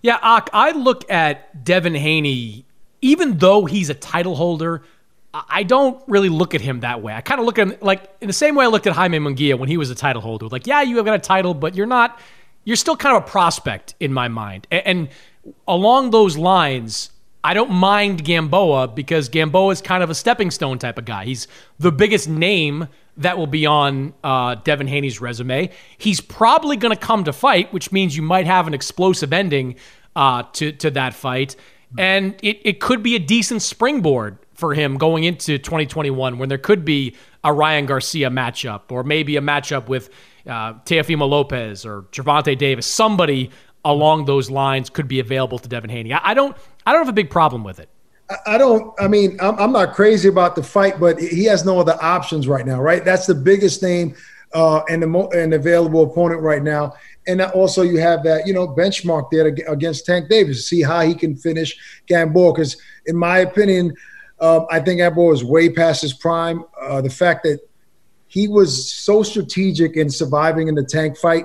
Yeah, I look at Devin Haney, even though he's a title holder, I don't really look at him that way. I kind of look at him like in the same way I looked at Jaime Munguia when he was a title holder. Like, yeah, you have got a title, but you're not, you're still kind of a prospect in my mind. And, and along those lines, I don't mind Gamboa because Gamboa is kind of a stepping stone type of guy. He's the biggest name that will be on uh, Devin Haney's resume. He's probably going to come to fight, which means you might have an explosive ending uh, to to that fight, and it, it could be a decent springboard for him going into 2021 when there could be a Ryan Garcia matchup or maybe a matchup with uh, Teofimo Lopez or Gervonta Davis. Somebody along those lines could be available to Devin Haney. I, I don't I don't have a big problem with it. I don't. I mean, I'm, I'm, not crazy about the fight, but he has no other options right now, right? That's the biggest name uh, and the mo- and available opponent right now. And also, you have that you know benchmark there against Tank Davis to see how he can finish Gamboa. Because in my opinion, um, I think Gamboa is way past his prime. Uh, the fact that he was so strategic in surviving in the Tank fight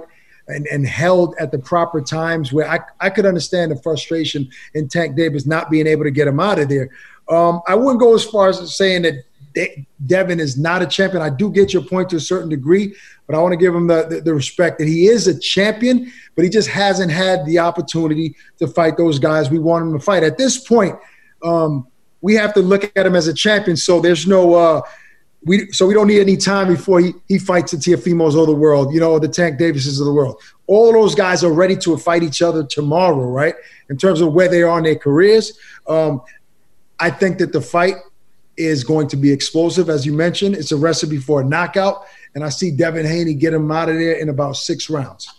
and, and held at the proper times where I, I could understand the frustration in Tank Davis not being able to get him out of there. Um, I wouldn't go as far as saying that De- Devin is not a champion. I do get your point to a certain degree, but I want to give him the, the, the, respect that he is a champion, but he just hasn't had the opportunity to fight those guys we want him to fight. At this point, um, we have to look at him as a champion. So there's no uh, we so we don't need any time before he, he fights the Teofimos of the world, you know, the Tank Davises of the world. All those guys are ready to fight each other tomorrow, right? In terms of where they are in their careers. Um, I think that the fight is going to be explosive, as you mentioned. It's a recipe for a knockout, and I see Devin Haney get him out of there in about six rounds.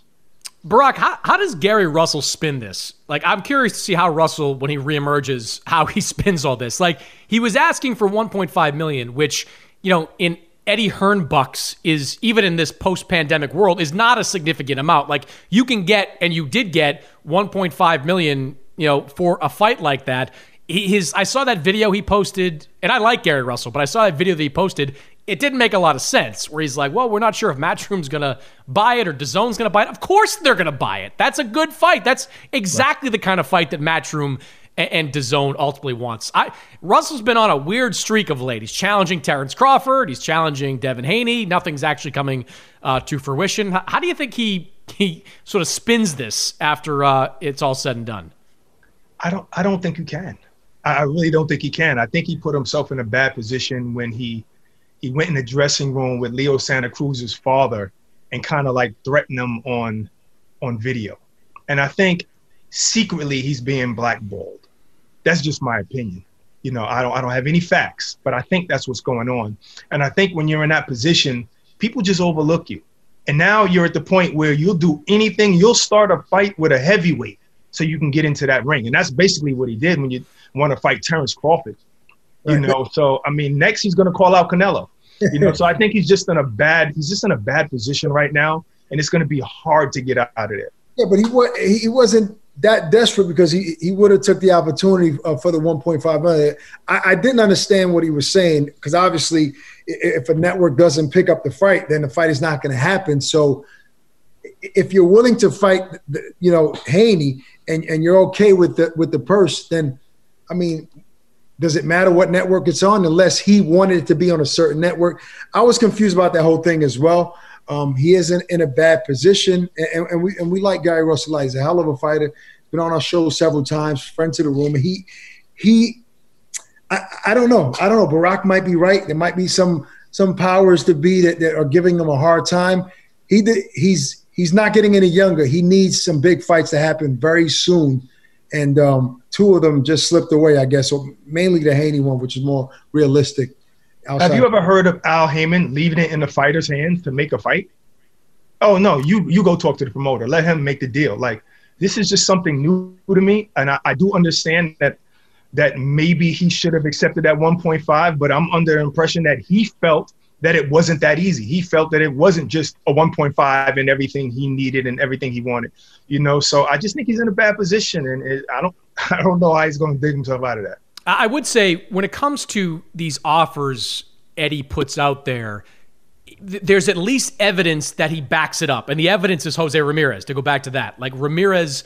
Barak, how, how does Gary Russell spin this? Like, I'm curious to see how Russell, when he reemerges, how he spins all this. Like, he was asking for 1.5 million, which you know, in Eddie Hearn bucks is even in this post-pandemic world is not a significant amount. Like you can get and you did get 1.5 million, you know, for a fight like that. His I saw that video he posted, and I like Gary Russell, but I saw that video that he posted. It didn't make a lot of sense. Where he's like, "Well, we're not sure if Matchroom's gonna buy it or DAZN's gonna buy it." Of course, they're gonna buy it. That's a good fight. That's exactly right. the kind of fight that Matchroom and, and DAZN ultimately wants. I Russell's been on a weird streak of late. He's challenging Terence Crawford. He's challenging Devin Haney. Nothing's actually coming uh, to fruition. How, how, do you think he he sort of spins this after uh, it's all said and done? I don't. I don't think he can. I really don't think he can. I think he put himself in a bad position when he he went in the dressing room with Leo Santa Cruz's father and kind of like threatened him on on video. And I think secretly he's being blackballed. That's just my opinion. You know, I don't I don't have any facts, but I think that's what's going on. And I think when you're in that position, people just overlook you. And now you're at the point where you'll do anything, you'll start a fight with a heavyweight so you can get into that ring. And that's basically what he did when you want to fight Terence Crawford. You know, so I mean, next he's going to call out Canelo. You know, so I think he's just in a bad he's just in a bad position right now, and it's going to be hard to get out of there. Yeah, but he was he wasn't that desperate because he he would have took the opportunity uh, for the 1.5 million. I, I didn't understand what he was saying because obviously, if a network doesn't pick up the fight, then the fight is not going to happen. So, if you're willing to fight, you know, Haney, and and you're okay with the with the purse, then I mean, does it matter what network it's on unless he wanted it to be on a certain network? I was confused about that whole thing as well. Um, he isn't in a bad position, and, and, we and we like Gary Russell. He's a hell of a fighter. Been on our show several times. Friend to the room. He he. I, I don't know. I don't know. Barak might be right. There might be some some powers to be that, that are giving him a hard time. He he's he's not getting any younger. He needs some big fights to happen very soon, and um, two of them just slipped away, I guess. Mainly the Haney one, which is more realistic. Have you ever heard of Al Haymon leaving it in the fighter's hands to make a fight? Oh no, you you go talk to the promoter. Let him make the deal. Like this is just something new to me, and I, I do understand that that maybe he should have accepted that 1.5, but I'm under the impression that he felt that it wasn't that easy. He felt that it wasn't just a 1.5 and everything he needed and everything he wanted, you know. So I just think he's in a bad position, and it, I don't, I don't know how he's going to dig himself out of that. I would say when it comes to these offers Eddie puts out there, there's at least evidence that he backs it up, and the evidence is Jose Ramirez. To go back to that, like Ramirez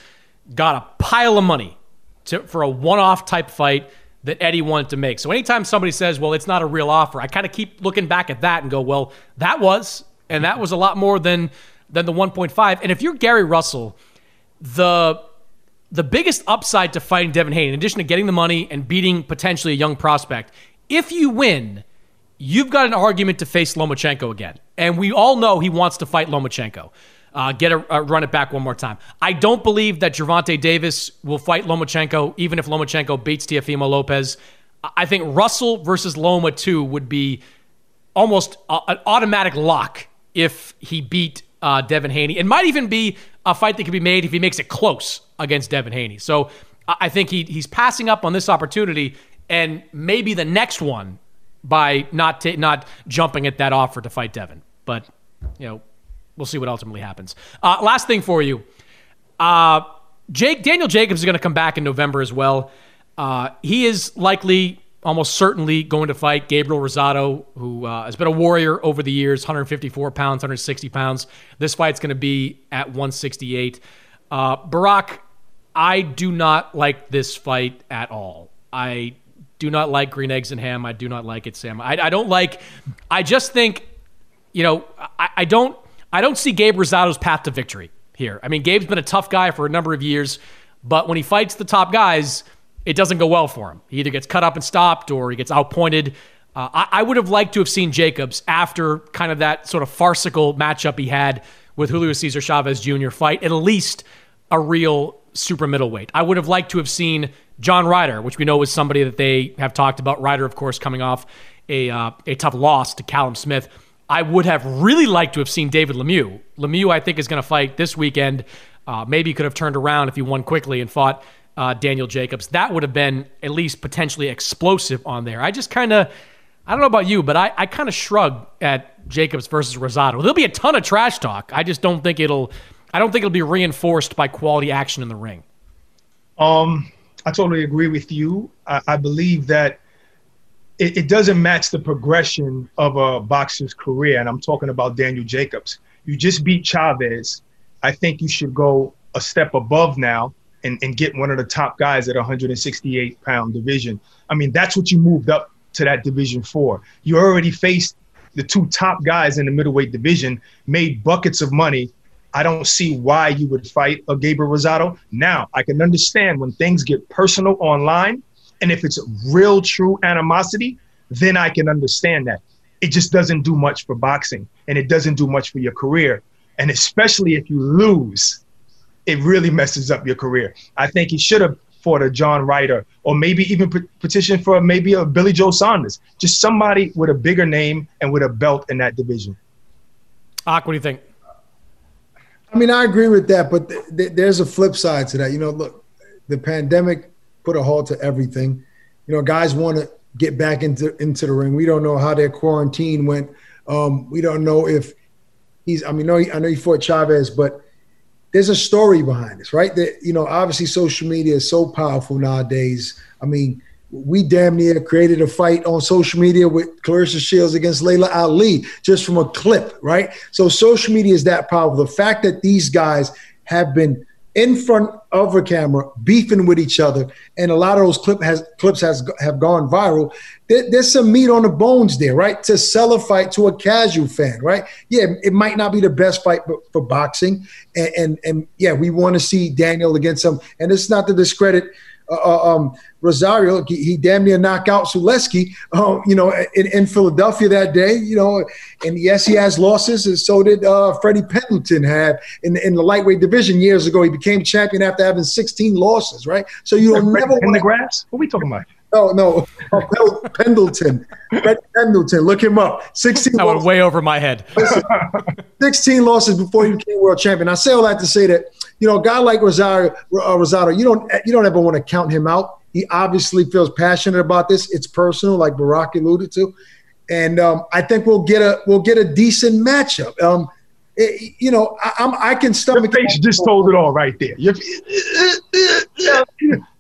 got a pile of money to, for a one-off type fight that Eddie wanted to make. So anytime somebody says, "Well, it's not a real offer," I kind of keep looking back at that and go, "Well, that was, and that was a lot more than than the 1.5." And if you're Gary Russell, the the biggest upside to fighting Devin Haney, in addition to getting the money and beating potentially a young prospect, if you win, you've got an argument to face Lomachenko again. And we all know he wants to fight Lomachenko. Uh, get a, run it back one more time. I don't believe that Gervonta Davis will fight Lomachenko, even if Lomachenko beats Teofimo Lopez. I think Russell versus Loma 2 would be almost a, an automatic lock if he beat uh, Devin Haney. It might even be a fight that could be made if he makes it close against Devin Haney. So I think he, he's passing up on this opportunity, and maybe the next one by not ta- not jumping at that offer to fight Devin. But you know, we'll see what ultimately happens. Uh, last thing for you, uh, Jake Daniel Jacobs is going to come back in November as well. Uh, he is likely, almost certainly, going to fight Gabriel Rosado, who uh, has been a warrior over the years, 154 pounds, 160 pounds. This fight's going to be at 168. Uh, Barak, I do not like this fight at all. I do not like green eggs and ham. I do not like it, Sam. I, I don't like. I just think, you know, I, I don't. I don't see Gabe Rosado's path to victory here. I mean, Gabe's been a tough guy for a number of years, but when he fights the top guys, it doesn't go well for him. He either gets cut up and stopped, or he gets outpointed. Uh, I, I would have liked to have seen Jacobs after kind of that sort of farcical matchup he had with Julio Cesar Chavez Jr. fight at least a real super middleweight. I would have liked to have seen John Ryder, which we know is somebody that they have talked about. Ryder, of course, coming off a uh, a tough loss to Callum Smith. I would have really liked to have seen David Lemieux. Lemieux, I think, is going to fight this weekend. Uh, maybe could have turned around if he won quickly and fought uh, Daniel Jacobs. That would have been at least potentially explosive on there. I just kind of, I don't know about you, but I, I kind of shrug at Jacobs versus Rosado. There'll be a ton of trash talk. I just don't think it'll, I don't think it'll be reinforced by quality action in the ring. Um, I totally agree with you. I, I believe that it, it, doesn't match the progression of a boxer's career. And I'm talking about Daniel Jacobs. You just beat Chavez. I think you should go a step above now and, and get one of the top guys at 168 pound division. I mean, that's what you moved up to that division for. You already faced the two top guys in the middleweight division, made buckets of money, I don't see why you would fight a Gabriel Rosado. Now, I can understand when things get personal online, and if it's real, true animosity, then I can understand that. It just doesn't do much for boxing, and it doesn't do much for your career. And especially if you lose, it really messes up your career. I think he should have fought a John Ryder, or maybe even petition for maybe a Billy Joe Saunders, just somebody with a bigger name and with a belt in that division. Ak, what do you think? I mean, I agree with that, but th- th- there's a flip side to that. You know, look, the pandemic put a halt to everything. You know, guys want to get back into into the ring. We don't know how their quarantine went. Um, we don't know if he's. I mean, no, I know he fought Chavez, but there's a story behind this, right? That you know, obviously, social media is so powerful nowadays. I mean, we damn near created a fight on social media with Claressa Shields against Laila Ali just from a clip, right? So social media is that powerful. The fact that these guys have been in front of a camera beefing with each other, and a lot of those clip has, clips has have gone viral. There, there's some meat on the bones there, right? To sell a fight to a casual fan, right? Yeah, it might not be the best fight for boxing, and and, and yeah, we want to see Daniel against him, and it's not to discredit uh, uh, um, Rosario. He, he, damn near knocked out Sulecki, uh, you know, in, in, Philadelphia that day. You know, and yes, he has losses, and so did uh, Freddie Pendleton have in in the lightweight division years ago. He became champion after having 16 losses, right? So you don't never in the grass. What are we talking about? No, no, oh, Pendleton, Fred Pendleton. Look him up. Sixteen. That went way over my head. Sixteen losses before he became world champion. I say all that to say that you know a guy like Rosario, uh, Rosado, you don't you don't ever want to count him out. He obviously feels passionate about this. It's personal, like Barak alluded to, and um, I think we'll get a we'll get a decent matchup. Um, it, you know, I, am I can stomach. Your face just told it all right there. you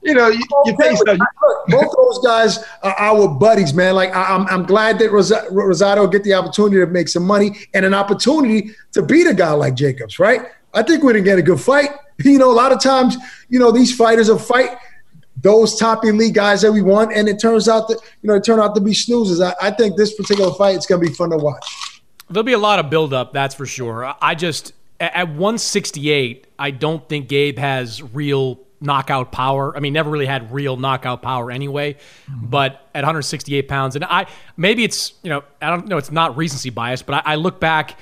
you know, you, you face Both those guys are our buddies, man. Like I, am I'm, I'm glad that Ros- Rosado get the opportunity to make some money and an opportunity to beat a guy like Jacobs, right? I think we're gonna get a good fight. You know, a lot of times, you know, these fighters will fight those top elite guys that we want, and it turns out that you know it turned out to be snoozes. I, I think this particular fight is gonna be fun to watch. There'll be a lot of buildup, that's for sure. I just at 168, I don't think Gabe has real knockout power. I mean, never really had real knockout power anyway. Mm-hmm. But at 168 pounds, and I maybe it's you know I don't know it's not recency bias, but I, I look back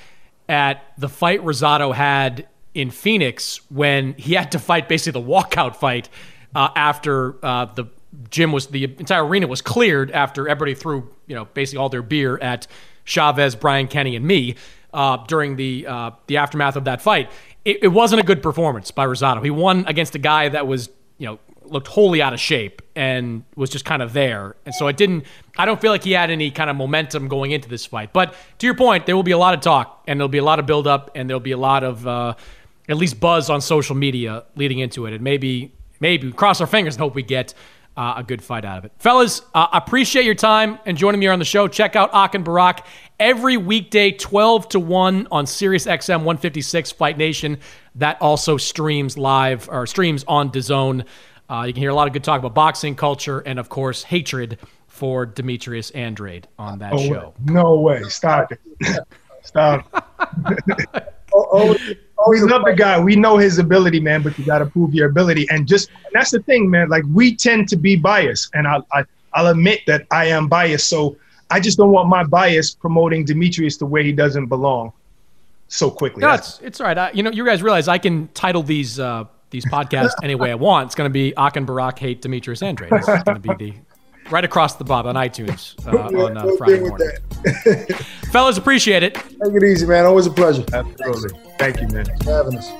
at the fight Rosado had in Phoenix when he had to fight basically the walkout fight uh, after uh, the gym was the entire arena was cleared after everybody threw you know basically all their beer at Chavez, Brian Kenny, and me uh, during the uh, the aftermath of that fight. It, it, wasn't a good performance by Rosado. He won against a guy that was you know looked wholly out of shape and was just kind of there. And so it didn't. I don't feel like he had any kind of momentum going into this fight. But to your point, there will be a lot of talk and there'll be a lot of build up and there'll be a lot of uh, at least buzz on social media leading into it. And maybe maybe cross our fingers and hope we get uh, a good fight out of it. Fellas, uh, appreciate your time and joining me here on the show. Check out Ak and Barak every weekday, 12 to 1 on Sirius XM 156 Fight Nation. That also streams live or streams on DAZN. Uh, you can hear a lot of good talk about boxing, culture, and of course, hatred for Demetrius Andrade on that oh, show. No way. Stop it. Stop. oh, oh, we love the guy. We know his ability, man, but you got to prove your ability. And just that's the thing, man. Like we tend to be biased, and I, I I'll admit that I am biased. So I just don't want my bias promoting Demetrius the way he doesn't belong so quickly. No, it's, it's all right. I, you know, you guys realize I can title these uh, these podcasts any way I want. It's going to be Ak and Barak hate Demetrius Andrade. It's going to be the right across the bob on iTunes uh, on uh, Friday morning. Fellas, appreciate it. Take it easy, man. Always a pleasure. Absolutely. Thank you, man. for having us.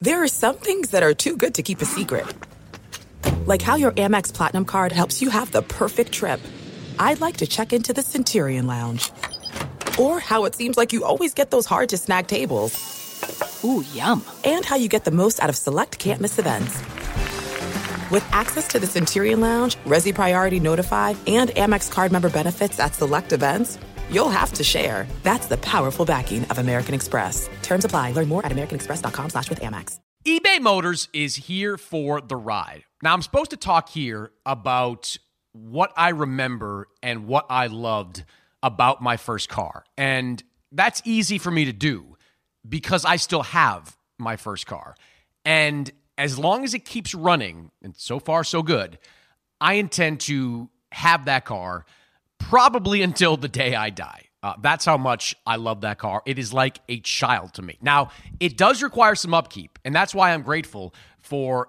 There are some things that are too good to keep a secret. Like how your Amex Platinum card helps you have the perfect trip. I'd like to check into the Centurion Lounge. Or how it seems like you always get those hard to snag tables. Ooh, yum. And how you get the most out of select can't miss events. With access to the Centurion Lounge, Resy Priority Notify, and Amex card member benefits at select events, you'll have to share. That's the powerful backing of American Express. Terms apply. Learn more at americanexpress.com slash with Amex. eBay Motors is here for the ride. Now, I'm supposed to talk here about what I remember and what I loved about my first car. And that's easy for me to do because I still have my first car. And as long as it keeps running, and so far so good, I intend to have that car probably until the day I die. Uh, that's how much I love that car. It is like a child to me. Now, it does require some upkeep, and that's why I'm grateful for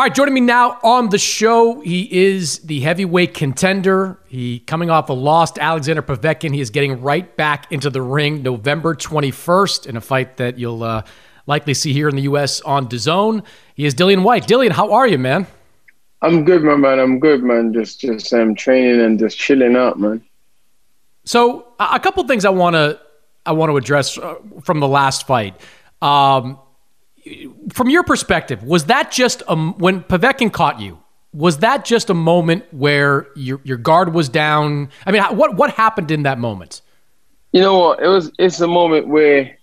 All right, joining me now on the show, he is the heavyweight contender. He coming off a loss to Alexander Povetkin. He is getting right back into the ring November 21st in a fight that you'll uh, likely see here in the U.S. on DAZN. He is Dillian Whyte. Dillian, how are you, man? I'm good, my man. I'm good, man. Just just um, training and just chilling out, man. So a couple things I want to I want to address uh, from the last fight. Um, from your perspective, was that just a, when Povetkin caught you? Was that just a moment where your your guard was down? I mean, what what happened in that moment? You know what? It was it's a moment where,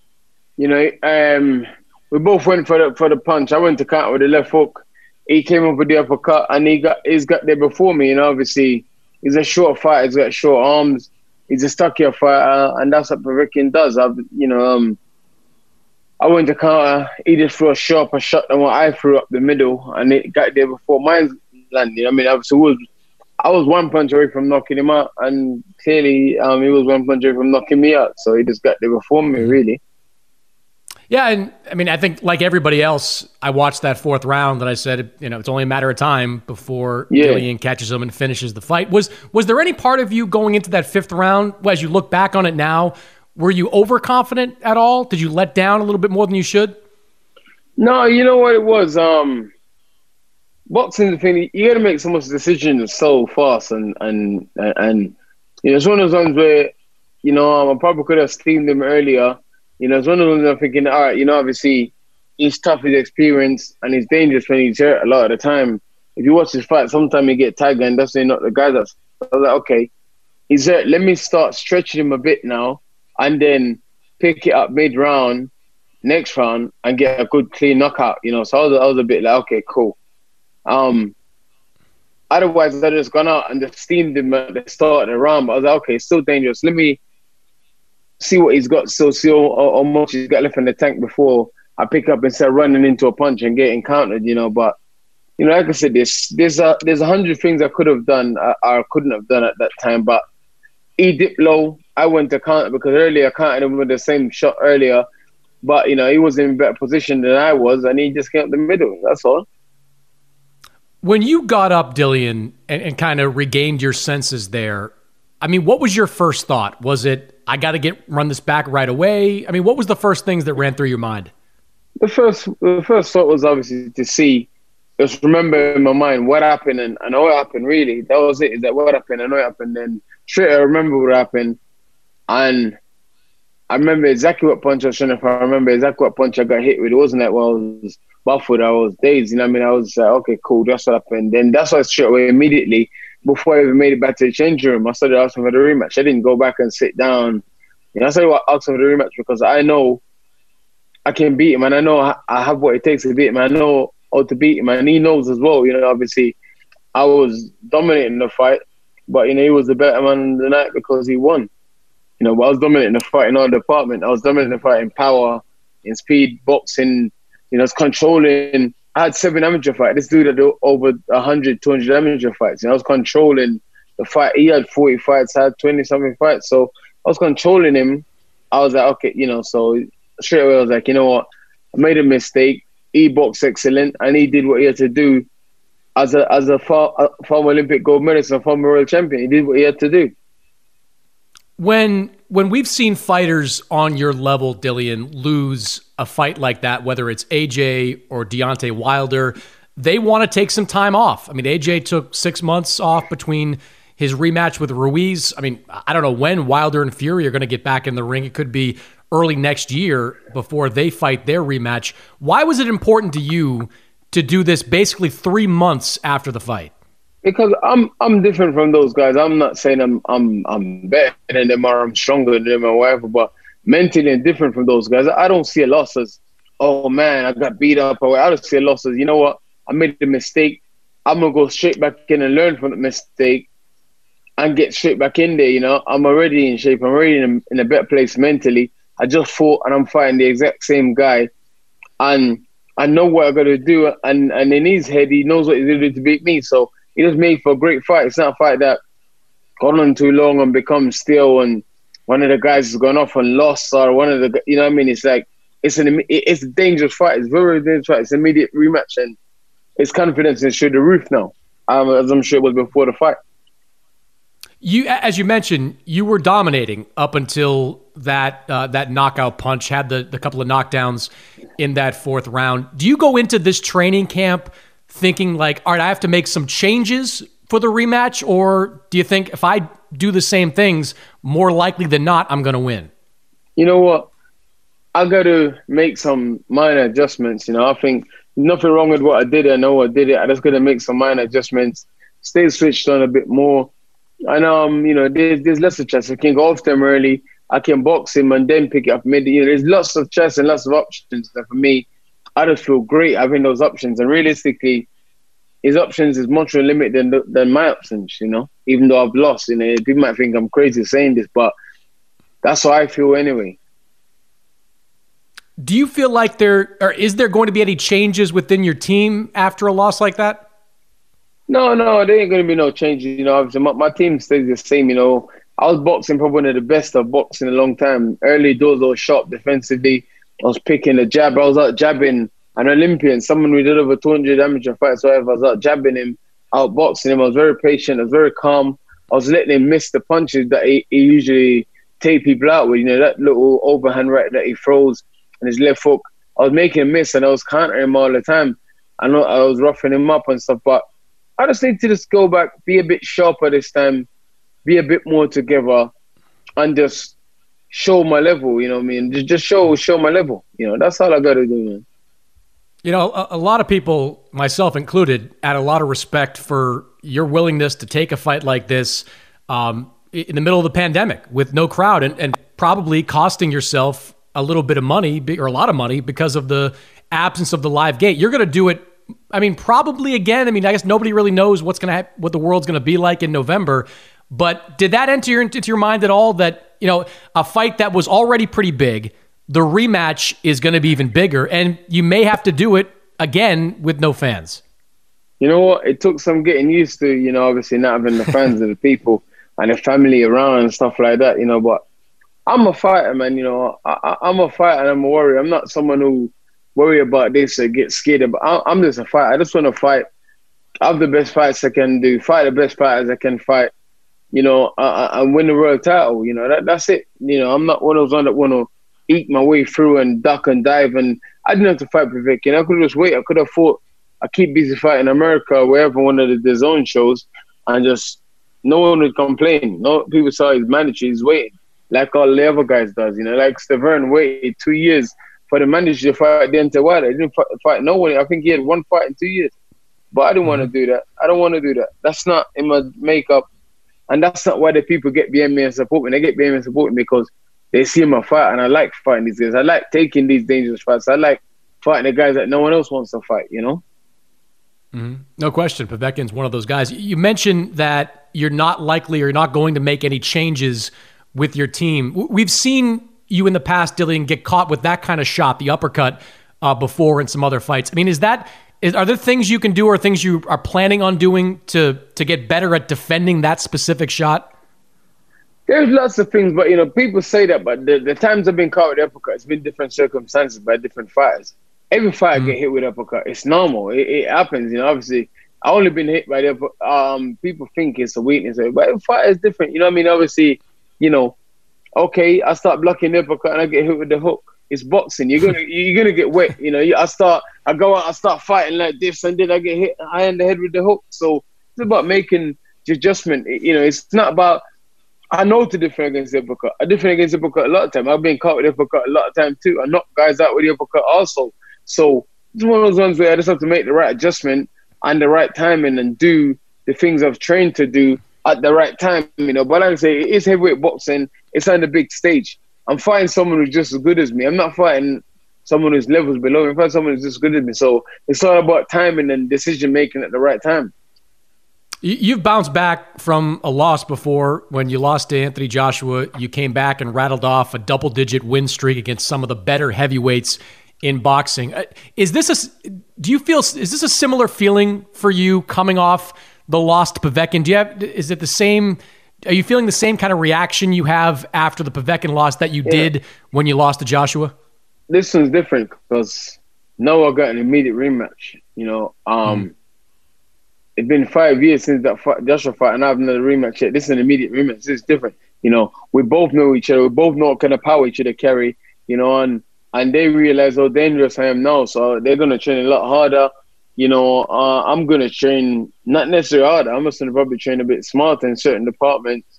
you know, um, we both went for the for the punch. I went to counter with the left hook. He came up with the uppercut, and he got he's got there before me. And obviously, he's a short fighter. He's got short arms. He's a stockier fighter, and that's what Povetkin does. I've you know um I went to counter. He just threw a sharper shot than what I threw up the middle, and it got there before mine landed. I mean, obviously, was, I was one punch away from knocking him out, and clearly, um, he was one punch away from knocking me out. So he just got there before me, really. Yeah, and I mean, I think like everybody else, I watched that fourth round, and I said, you know, it's only a matter of time before yeah. Dillian catches him and finishes the fight. Was was there any part of you going into that fifth round, as you look back on it now? Were you overconfident at all? Did you let down a little bit more than you should? No, you know what it was. Um, boxing the thing. You got to make so much decisions so fast, and and and you know it's one of those ones where you know I probably could have steamed him earlier. You know, it's one of those I'm thinking, all right, you know, obviously he's tough, he's experienced, and he's dangerous when he's hurt a lot of the time. If you watch his fight, sometimes he get tagged, and that's not the guy that's. I was like, okay, he's hurt. Let me start stretching him a bit now and then pick it up mid round, next round, and get a good clean knockout. You know, so I was, I was a bit like, okay, cool. Um, otherwise, I just gone out and just steamed him at the start of the round. But I was like, okay, it's still dangerous. Let me see what he's got. So see how, much he's got left in the tank before I pick up and start running into a punch and get encountered. You know, but you know, like I said, there's there's a there's a hundred things I could have done uh, or couldn't have done at that time, but he dipped low. I went to counter because earlier him with the same shot earlier, but you know he was in a better position than I was, and he just came up the middle. That's all. When you got up, Dillian, and, and kind of regained your senses there, I mean, what was your first thought? Was it I got to get run this back right away? I mean, what was the first things that ran through your mind? The first, the first thought was obviously to see, just remember in my mind what happened and know what happened. Really, that was it. Is that what happened? Know what happened. Then straight, I remember what happened, and I remember exactly what punch I was trying to. I remember exactly what punch I got hit with. It wasn't that well. I was baffled. I was dazed. You know what I mean? I was like, okay, cool. That's what happened. Then that's why straight away immediately before I even made it back to the change room, I started asking for the rematch. I didn't go back and sit down. You know, I started asking for the rematch because I know I can beat him, and I know I have what it takes to beat him. I know how to beat him, and he knows as well. You know, obviously, I was dominating the fight. But you know, he was the better man the night because he won. You know, I was dominating the fight in our department. I was dominating the fight in power, in speed, boxing. You know, it's controlling. I had seven amateur fights. This dude had over 100, 200 amateur fights. And I was controlling the fight. He had 40 fights. I had 20 something fights. So I was controlling him. I was like, okay, you know, so straight away I was like, you know what? I made a mistake. He boxed excellent and he did what he had to do as a as a, far, a former Olympic gold medalist and former world champion. He did what he had to do. When when we've seen fighters on your level, Dillian, lose a fight like that, whether it's AJ or Deontay Wilder, they want to take some time off. I mean, AJ took six months off between his rematch with Ruiz. I mean, I don't know when Wilder and Fury are going to get back in the ring. It could be early next year before they fight their rematch. Why was it important to you to do this basically three months after the fight? Because I'm I'm different from those guys. I'm not saying I'm I'm I'm better than them or I'm stronger than them or whatever, but mentally I'm different from those guys. I don't see a loss as, oh man, I got beat up or I don't see a loss as, you know what, I made a mistake. I'm gonna go straight back in and learn from the mistake and get straight back in there. You know, I'm already in shape. I'm already in a, in a better place mentally. I just fought and I'm fighting the exact same guy, and I know what I got to do. And and in his head, he knows what he's going to do to beat me. So it just made for a great fight. It's not a fight that gone on too long and become still and one of the guys has gone off and lost or one of the you know what I mean? It's like it's an it's a dangerous fight. It's very dangerous fight. It's an immediate rematch and his confidence is through the roof now um, as I'm sure it was before the fight. You as you mentioned you were dominating up until that uh, that knockout punch had the, the couple of knockdowns in that fourth round. Do you go into this training camp thinking like all right I have to make some changes for the rematch, or do you think if I do the same things, more likely than not, I'm going to win? You know what? I got to make some minor adjustments. You know, I think nothing wrong with what I did. I know I did it. I just got to make some minor adjustments. Stay switched on a bit more. And um, you know, there's there's lots of chess. I can go off them early. I can box him and then pick it up mid. You know, there's lots of chess and lots of options. For me, I just feel great having those options. And realistically, his options is much more limited than than my options. You know, even though I've lost, you know, people might think I'm crazy saying this, but that's how I feel anyway. Do you feel like there or is there going to be any changes within your team after a loss like that? No, no, there ain't going to be no changes. You know, obviously my, my team stays the same. You know, I was boxing probably one of the best I've boxed in a long time. Early doors, was sharp defensively. I was picking a jab. I was out jabbing an Olympian, someone who did over 200 amateur fights, whatever. I was out jabbing him, outboxing him. I was very patient. I was very calm. I was letting him miss the punches that he, he usually take people out with. You know, that little overhand right that he throws and his left hook. I was making him miss and I was countering him all the time. I know I was roughing him up and stuff, but I just need to just go back, be a bit sharper this time, be a bit more together, and just show my level. You know what I mean? Just just show show my level. You know, that's all I got to do, man. You know, a, a, lot of people, myself included, had a lot of respect for your willingness to take a fight like this um, in the middle of the pandemic with no crowd and, and probably costing yourself a little bit of money or a lot of money because of the absence of the live gate. You're going to do it. I mean, probably again. I mean, I guess nobody really knows what's going to ha- what the world's going to be like in November. But did that enter your, into your mind at all that you know a fight that was already pretty big? the rematch is going to be even bigger, and you may have to do it again with no fans. You know what? It took some getting used to, you know, obviously not having the fans and the people and the family around and stuff like that, you know. But I'm a fighter, man. You know, I, am a fighter and I'm a warrior. I'm not someone who worry about this or get scared. But I, I'm just a fighter. I just want to fight. Have the best fights I can do. Fight the best fighters I can fight. You know, I, I win the world title. You know, that, that's it. You know, I'm not one of those ones that want to eat my way through and duck and dive. And I didn't have to fight. You know, I could just wait. I could have fought. I keep busy fighting America wherever one of the, the zone shows, and just no one would complain. No people saw his manager. He's waiting, like all the other guys does. You know, like Stiverne waited two years for the manager to fight Deontay Wilder. He didn't fight, fight no one. I think he had one fight in two years. But I didn't want to mm-hmm. do that. I don't want to do that. That's not in my makeup. And that's not why the people get behind me and support me. They get behind me and support me because they see my fight, and I like fighting these guys. I like taking these dangerous fights. I like fighting the guys that no one else wants to fight. You know. Mm-hmm. No question, Povetkin's one of those guys. You mentioned that you're not likely or you're not going to make any changes with your team. We've seen you in the past, Dillian, get caught with that kind of shot, the uppercut, uh, before in some other fights. I mean, is that is, are there things you can do or things you are planning on doing to to get better at defending that specific shot? There's lots of things, but you know, people say that, but the, the times I've been caught with uppercut, it's been different circumstances by different fighters. Every fighter mm get hit with uppercut. It's normal. It, it, happens. You know, obviously, I only been hit by the um. People think it's a weakness, but every fight is different. You know what I mean? Obviously, you know, okay, I start blocking the uppercut and I get hit with the hook. It's boxing. You're gonna you're gonna get wet. You know, I start I go out, I start fighting like this, and then I get hit high in the head with the hook. So it's about making the adjustment. You know, it's not about I know to defend against the uppercut. I defend against the uppercut a lot of time. I've been caught with the uppercut a lot of time too. I knock guys out with the uppercut also. So it's one of those ones where I just have to make the right adjustment and the right timing and do the things I've trained to do at the right time. You know, but like I say, it's heavyweight boxing. It's on the big stage. I'm fighting someone who's just as good as me. I'm not fighting someone who's levels below me. I'm fighting someone who's just as good as me. So it's all about timing and decision making at the right time. You've bounced back from a loss before. When you lost to Anthony Joshua, you came back and rattled off a double digit win streak against some of the better heavyweights in boxing. Uh, is this a do you feel is this a similar feeling for you coming off the loss to Povetkin? Do you have is it the same are you feeling the same kind of reaction you have after the Povetkin loss that you yeah. did when you lost to Joshua? This one's different because Noah got an immediate rematch. You know, um, mm it's been five years since that fight, Joshua fight, and I have another rematch yet. This is an immediate rematch. This is different. You know, we both know each other. We both know what kind of power each other carry. You know, and and they realize how dangerous I am now, so they're gonna train a lot harder. You know, uh, I'm gonna train not necessarily harder. I'm just gonna probably train a bit smarter in certain departments.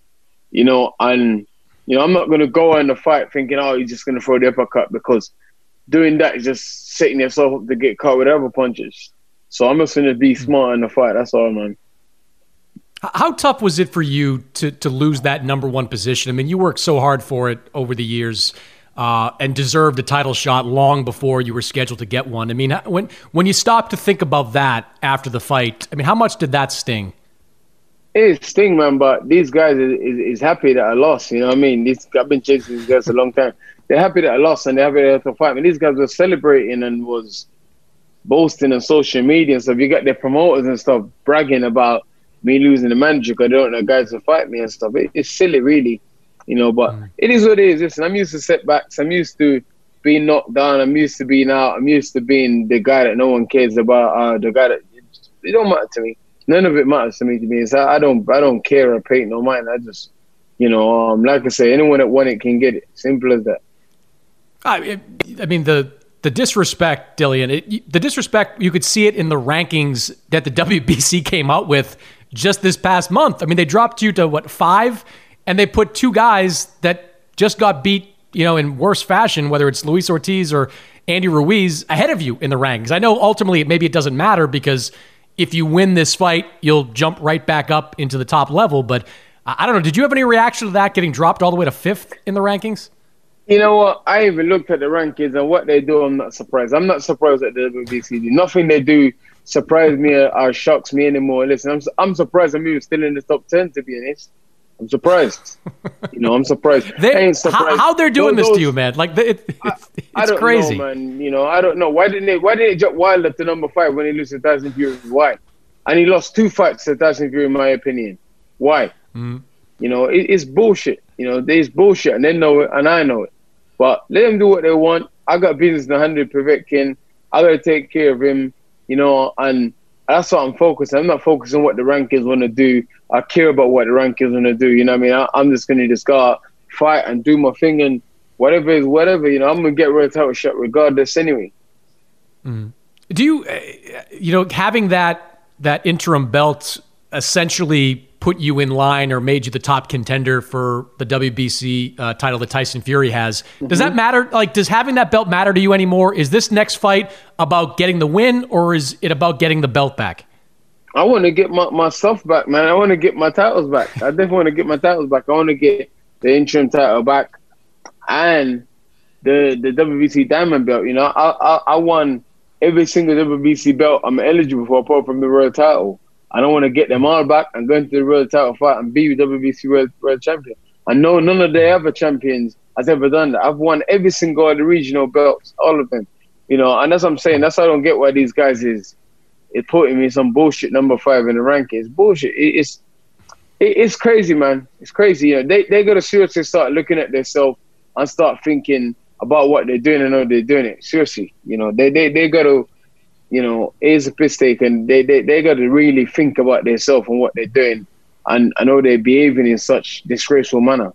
You know, and you know, I'm not gonna go in the fight thinking, oh, he's just gonna throw the uppercut because doing that is just setting yourself up to get caught with other punches. So I'm just gonna be smart in the fight. That's all, man. How tough was it for you to to lose that number one position? I mean, you worked so hard for it over the years. Uh, and deserved a title shot long before you were scheduled to get one. I mean, when when you stop to think about that after the fight, I mean, how much did that sting? It sting, man. But these guys is, is, is, happy that I lost. You know what I mean? These I've been chasing these guys a long time. They're happy that I lost, and they're happy I fight. I mean, these guys were celebrating and was boasting on social media and stuff. You got their promoters and stuff bragging about me losing the manager because they don't know guys to fight me and stuff. It, it's silly, really, you know. But mm. it is what it is. Listen, I'm used to setbacks. I'm used to being knocked down. I'm used to being out. I'm used to being the guy that no one cares about. Uh, the guy that it don't matter to me. None of it matters to me. To me, so I don't. I don't care or pay no mind. I just, you know, um, like I say, anyone that want it can get it. Simple as that. I, I mean the the disrespect, Dillian, it, the disrespect, you could see it in the rankings that the WBC came out with just this past month. I mean, they dropped you to what, five? And they put two guys that just got beat, you know, in worse fashion, whether it's Luis Ortiz or Andy Ruiz, ahead of you in the rankings. I know ultimately maybe it doesn't matter because if you win this fight, you'll jump right back up into the top level. But I don't know. Did you have any reaction to that getting dropped all the way to fifth in the rankings? You know what? I even looked at the rankings and what they do. I'm not surprised. I'm not surprised at the WBC. Nothing they do surprise me or, or shocks me anymore. Listen, I'm I'm surprised I'm even still in the top ten. To be honest, I'm surprised. you know, I'm surprised. they, surprised. How, how they're doing those, this to you, man? Like it, it's, I, it's I don't crazy, know, man. You know, I don't know why didn't they why didn't they jump Wild up to number five when he lost to Tyson Fury? Why? And he lost two fights to Tyson Fury, in my opinion. Why? Mm. You know, it, it's bullshit. You know, there's bullshit, and they know it, and I know it. But let them do what they want. I got business in 100 Povetkin. I got to take care of him, you know, and that's what I'm focusing. I'm not focusing on what the rankings want to do. I care about what the rankings want to do. You know what I mean? I, am just going to just go out, fight, and do my thing, and whatever is whatever. You know, I'm going to get rid of title shot regardless anyway. Mm. Do you, uh, you know, having that that interim belt essentially put you in line or made you the top contender for the WBC uh, title that Tyson Fury has. Mm-hmm. Does that mm-hmm. matter? Like, does having that belt matter to you anymore? Is this next fight about getting the win or is it about getting the belt back? I want to get my, my stuff back, man. I want to get my titles back. I definitely want to get my titles back. I want to get the interim title back and the the WBC diamond belt. You know, I I, I won every single WBC belt I'm eligible for apart from the world title. I don't want to get them all back and go into the world title fight and be WBC world, world champion. I know none of the other champions has ever done that. I've won every single of the regional belts, all of them. You know, and that's what I'm saying. That's why I don't get why these guys is is putting me some bullshit number five in the rankings. Bullshit. It, it's it, it's crazy, man. It's crazy. You know, they they gotta seriously start looking at themselves and start thinking about what they're doing and how they're doing it. Seriously, you know, they they they gotta you know, is a mistake and they, they, they got to really think about themselves and what they're doing. And I know they're behaving in such disgraceful manner.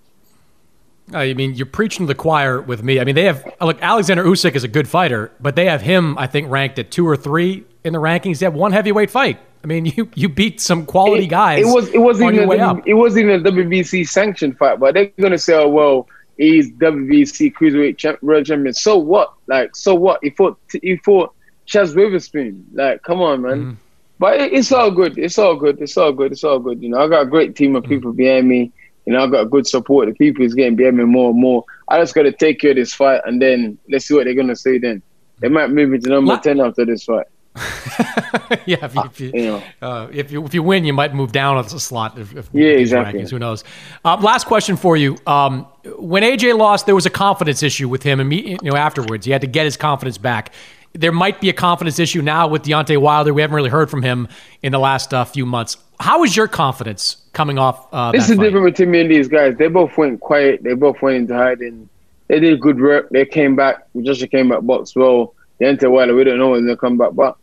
Uh, I mean, you're preaching to the choir with me. I mean, they have look. Alexander Usyk is a good fighter, but they have him, I think, ranked at two or three in the rankings. They have one heavyweight fight. I mean, you you beat some quality it, guys. It was it wasn't even a, it wasn't even a WBC sanctioned fight, but they're gonna say, oh well, he's WBC cruiserweight champ, world champion. So what? Like, so what? He fought he fought Chaz Witherspoon. Like, come on, man. Mm. But it, it's all good. It's all good. It's all good. It's all good. You know, I got a great team of mm. people mm. behind me. You know, I got good support. The people is getting behind me more and more. I just got to take care of this fight, and then let's see what they're gonna say. Then they might move me to number La- ten after this fight. yeah, if you, if you, You know. uh, if you if you win, you might move down a slot. If, if Yeah, exactly. Rankings, who knows? Uh, last question for you. Um, when AJ lost, there was a confidence issue with him, and you know afterwards, he had to get his confidence back. There might be a confidence issue now with Deontay Wilder. We haven't really heard from him in the last uh, few months. How is your confidence coming off? Uh, This is fight? different between me and these guys. They both went quiet. They both went into hiding. They did good work. They came back. Joshua came back box well. They entered Wilder. We don't know when they'll come back. But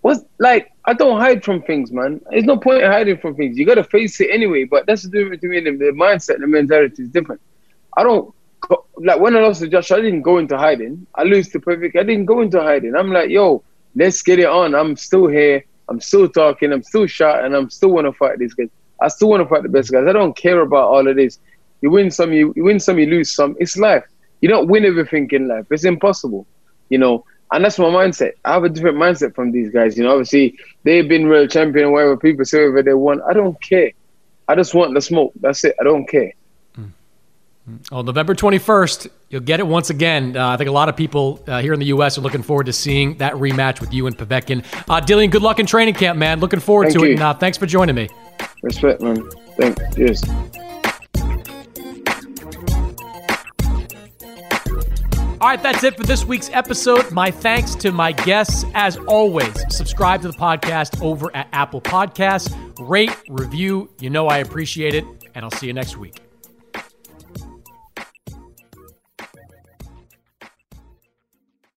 what's like? I don't hide from things, man. There's no point in hiding from things. You got to face it anyway. But that's the difference between them. The mindset and the mentality is different. I don't like when I lost to Josh. I didn't go into hiding. I lose to Perfect. I didn't go into hiding. I'm like, yo, let's get it on. I'm still here. I'm still talking. I'm still shot, and I'm still want to fight these guys. I still want to fight the best guys. I don't care about all of this. You win some, you, you win some, you lose some. It's life. You don't win everything in life. It's impossible, you know. And that's my mindset. I have a different mindset from these guys. You know, obviously they've been real champion whatever. People say whatever they want. I don't care. I just want the smoke. That's it. I don't care. Oh, November 21st, you'll get it once again. Uh, I think a lot of people uh, here in the U.S. are looking forward to seeing that rematch with you and Povetkin. Uh, Dillian, good luck in training camp, man. Looking forward Thank to it. you. And uh, thanks for joining me. Respect, man. Thank Cheers. All right, that's it for this week's episode. My thanks to my guests. As always, subscribe to the podcast over at Apple Podcasts. Rate, review. You know I appreciate it. And I'll see you next week.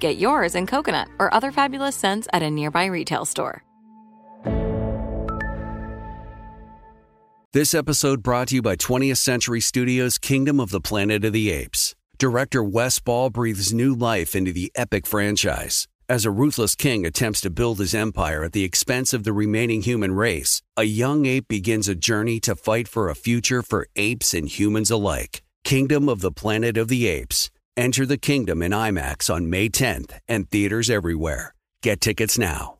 Get yours in coconut or other fabulous scents at a nearby retail store. This episode brought to you by 20th Century Studios' Kingdom of the Planet of the Apes. Director Wes Ball breathes new life into the epic franchise. As a ruthless king attempts to build his empire at the expense of the remaining human race, a young ape begins a journey to fight for a future for apes and humans alike. Kingdom of the Planet of the Apes. Enter the kingdom in IMAX on May 10th and theaters everywhere. Get tickets now.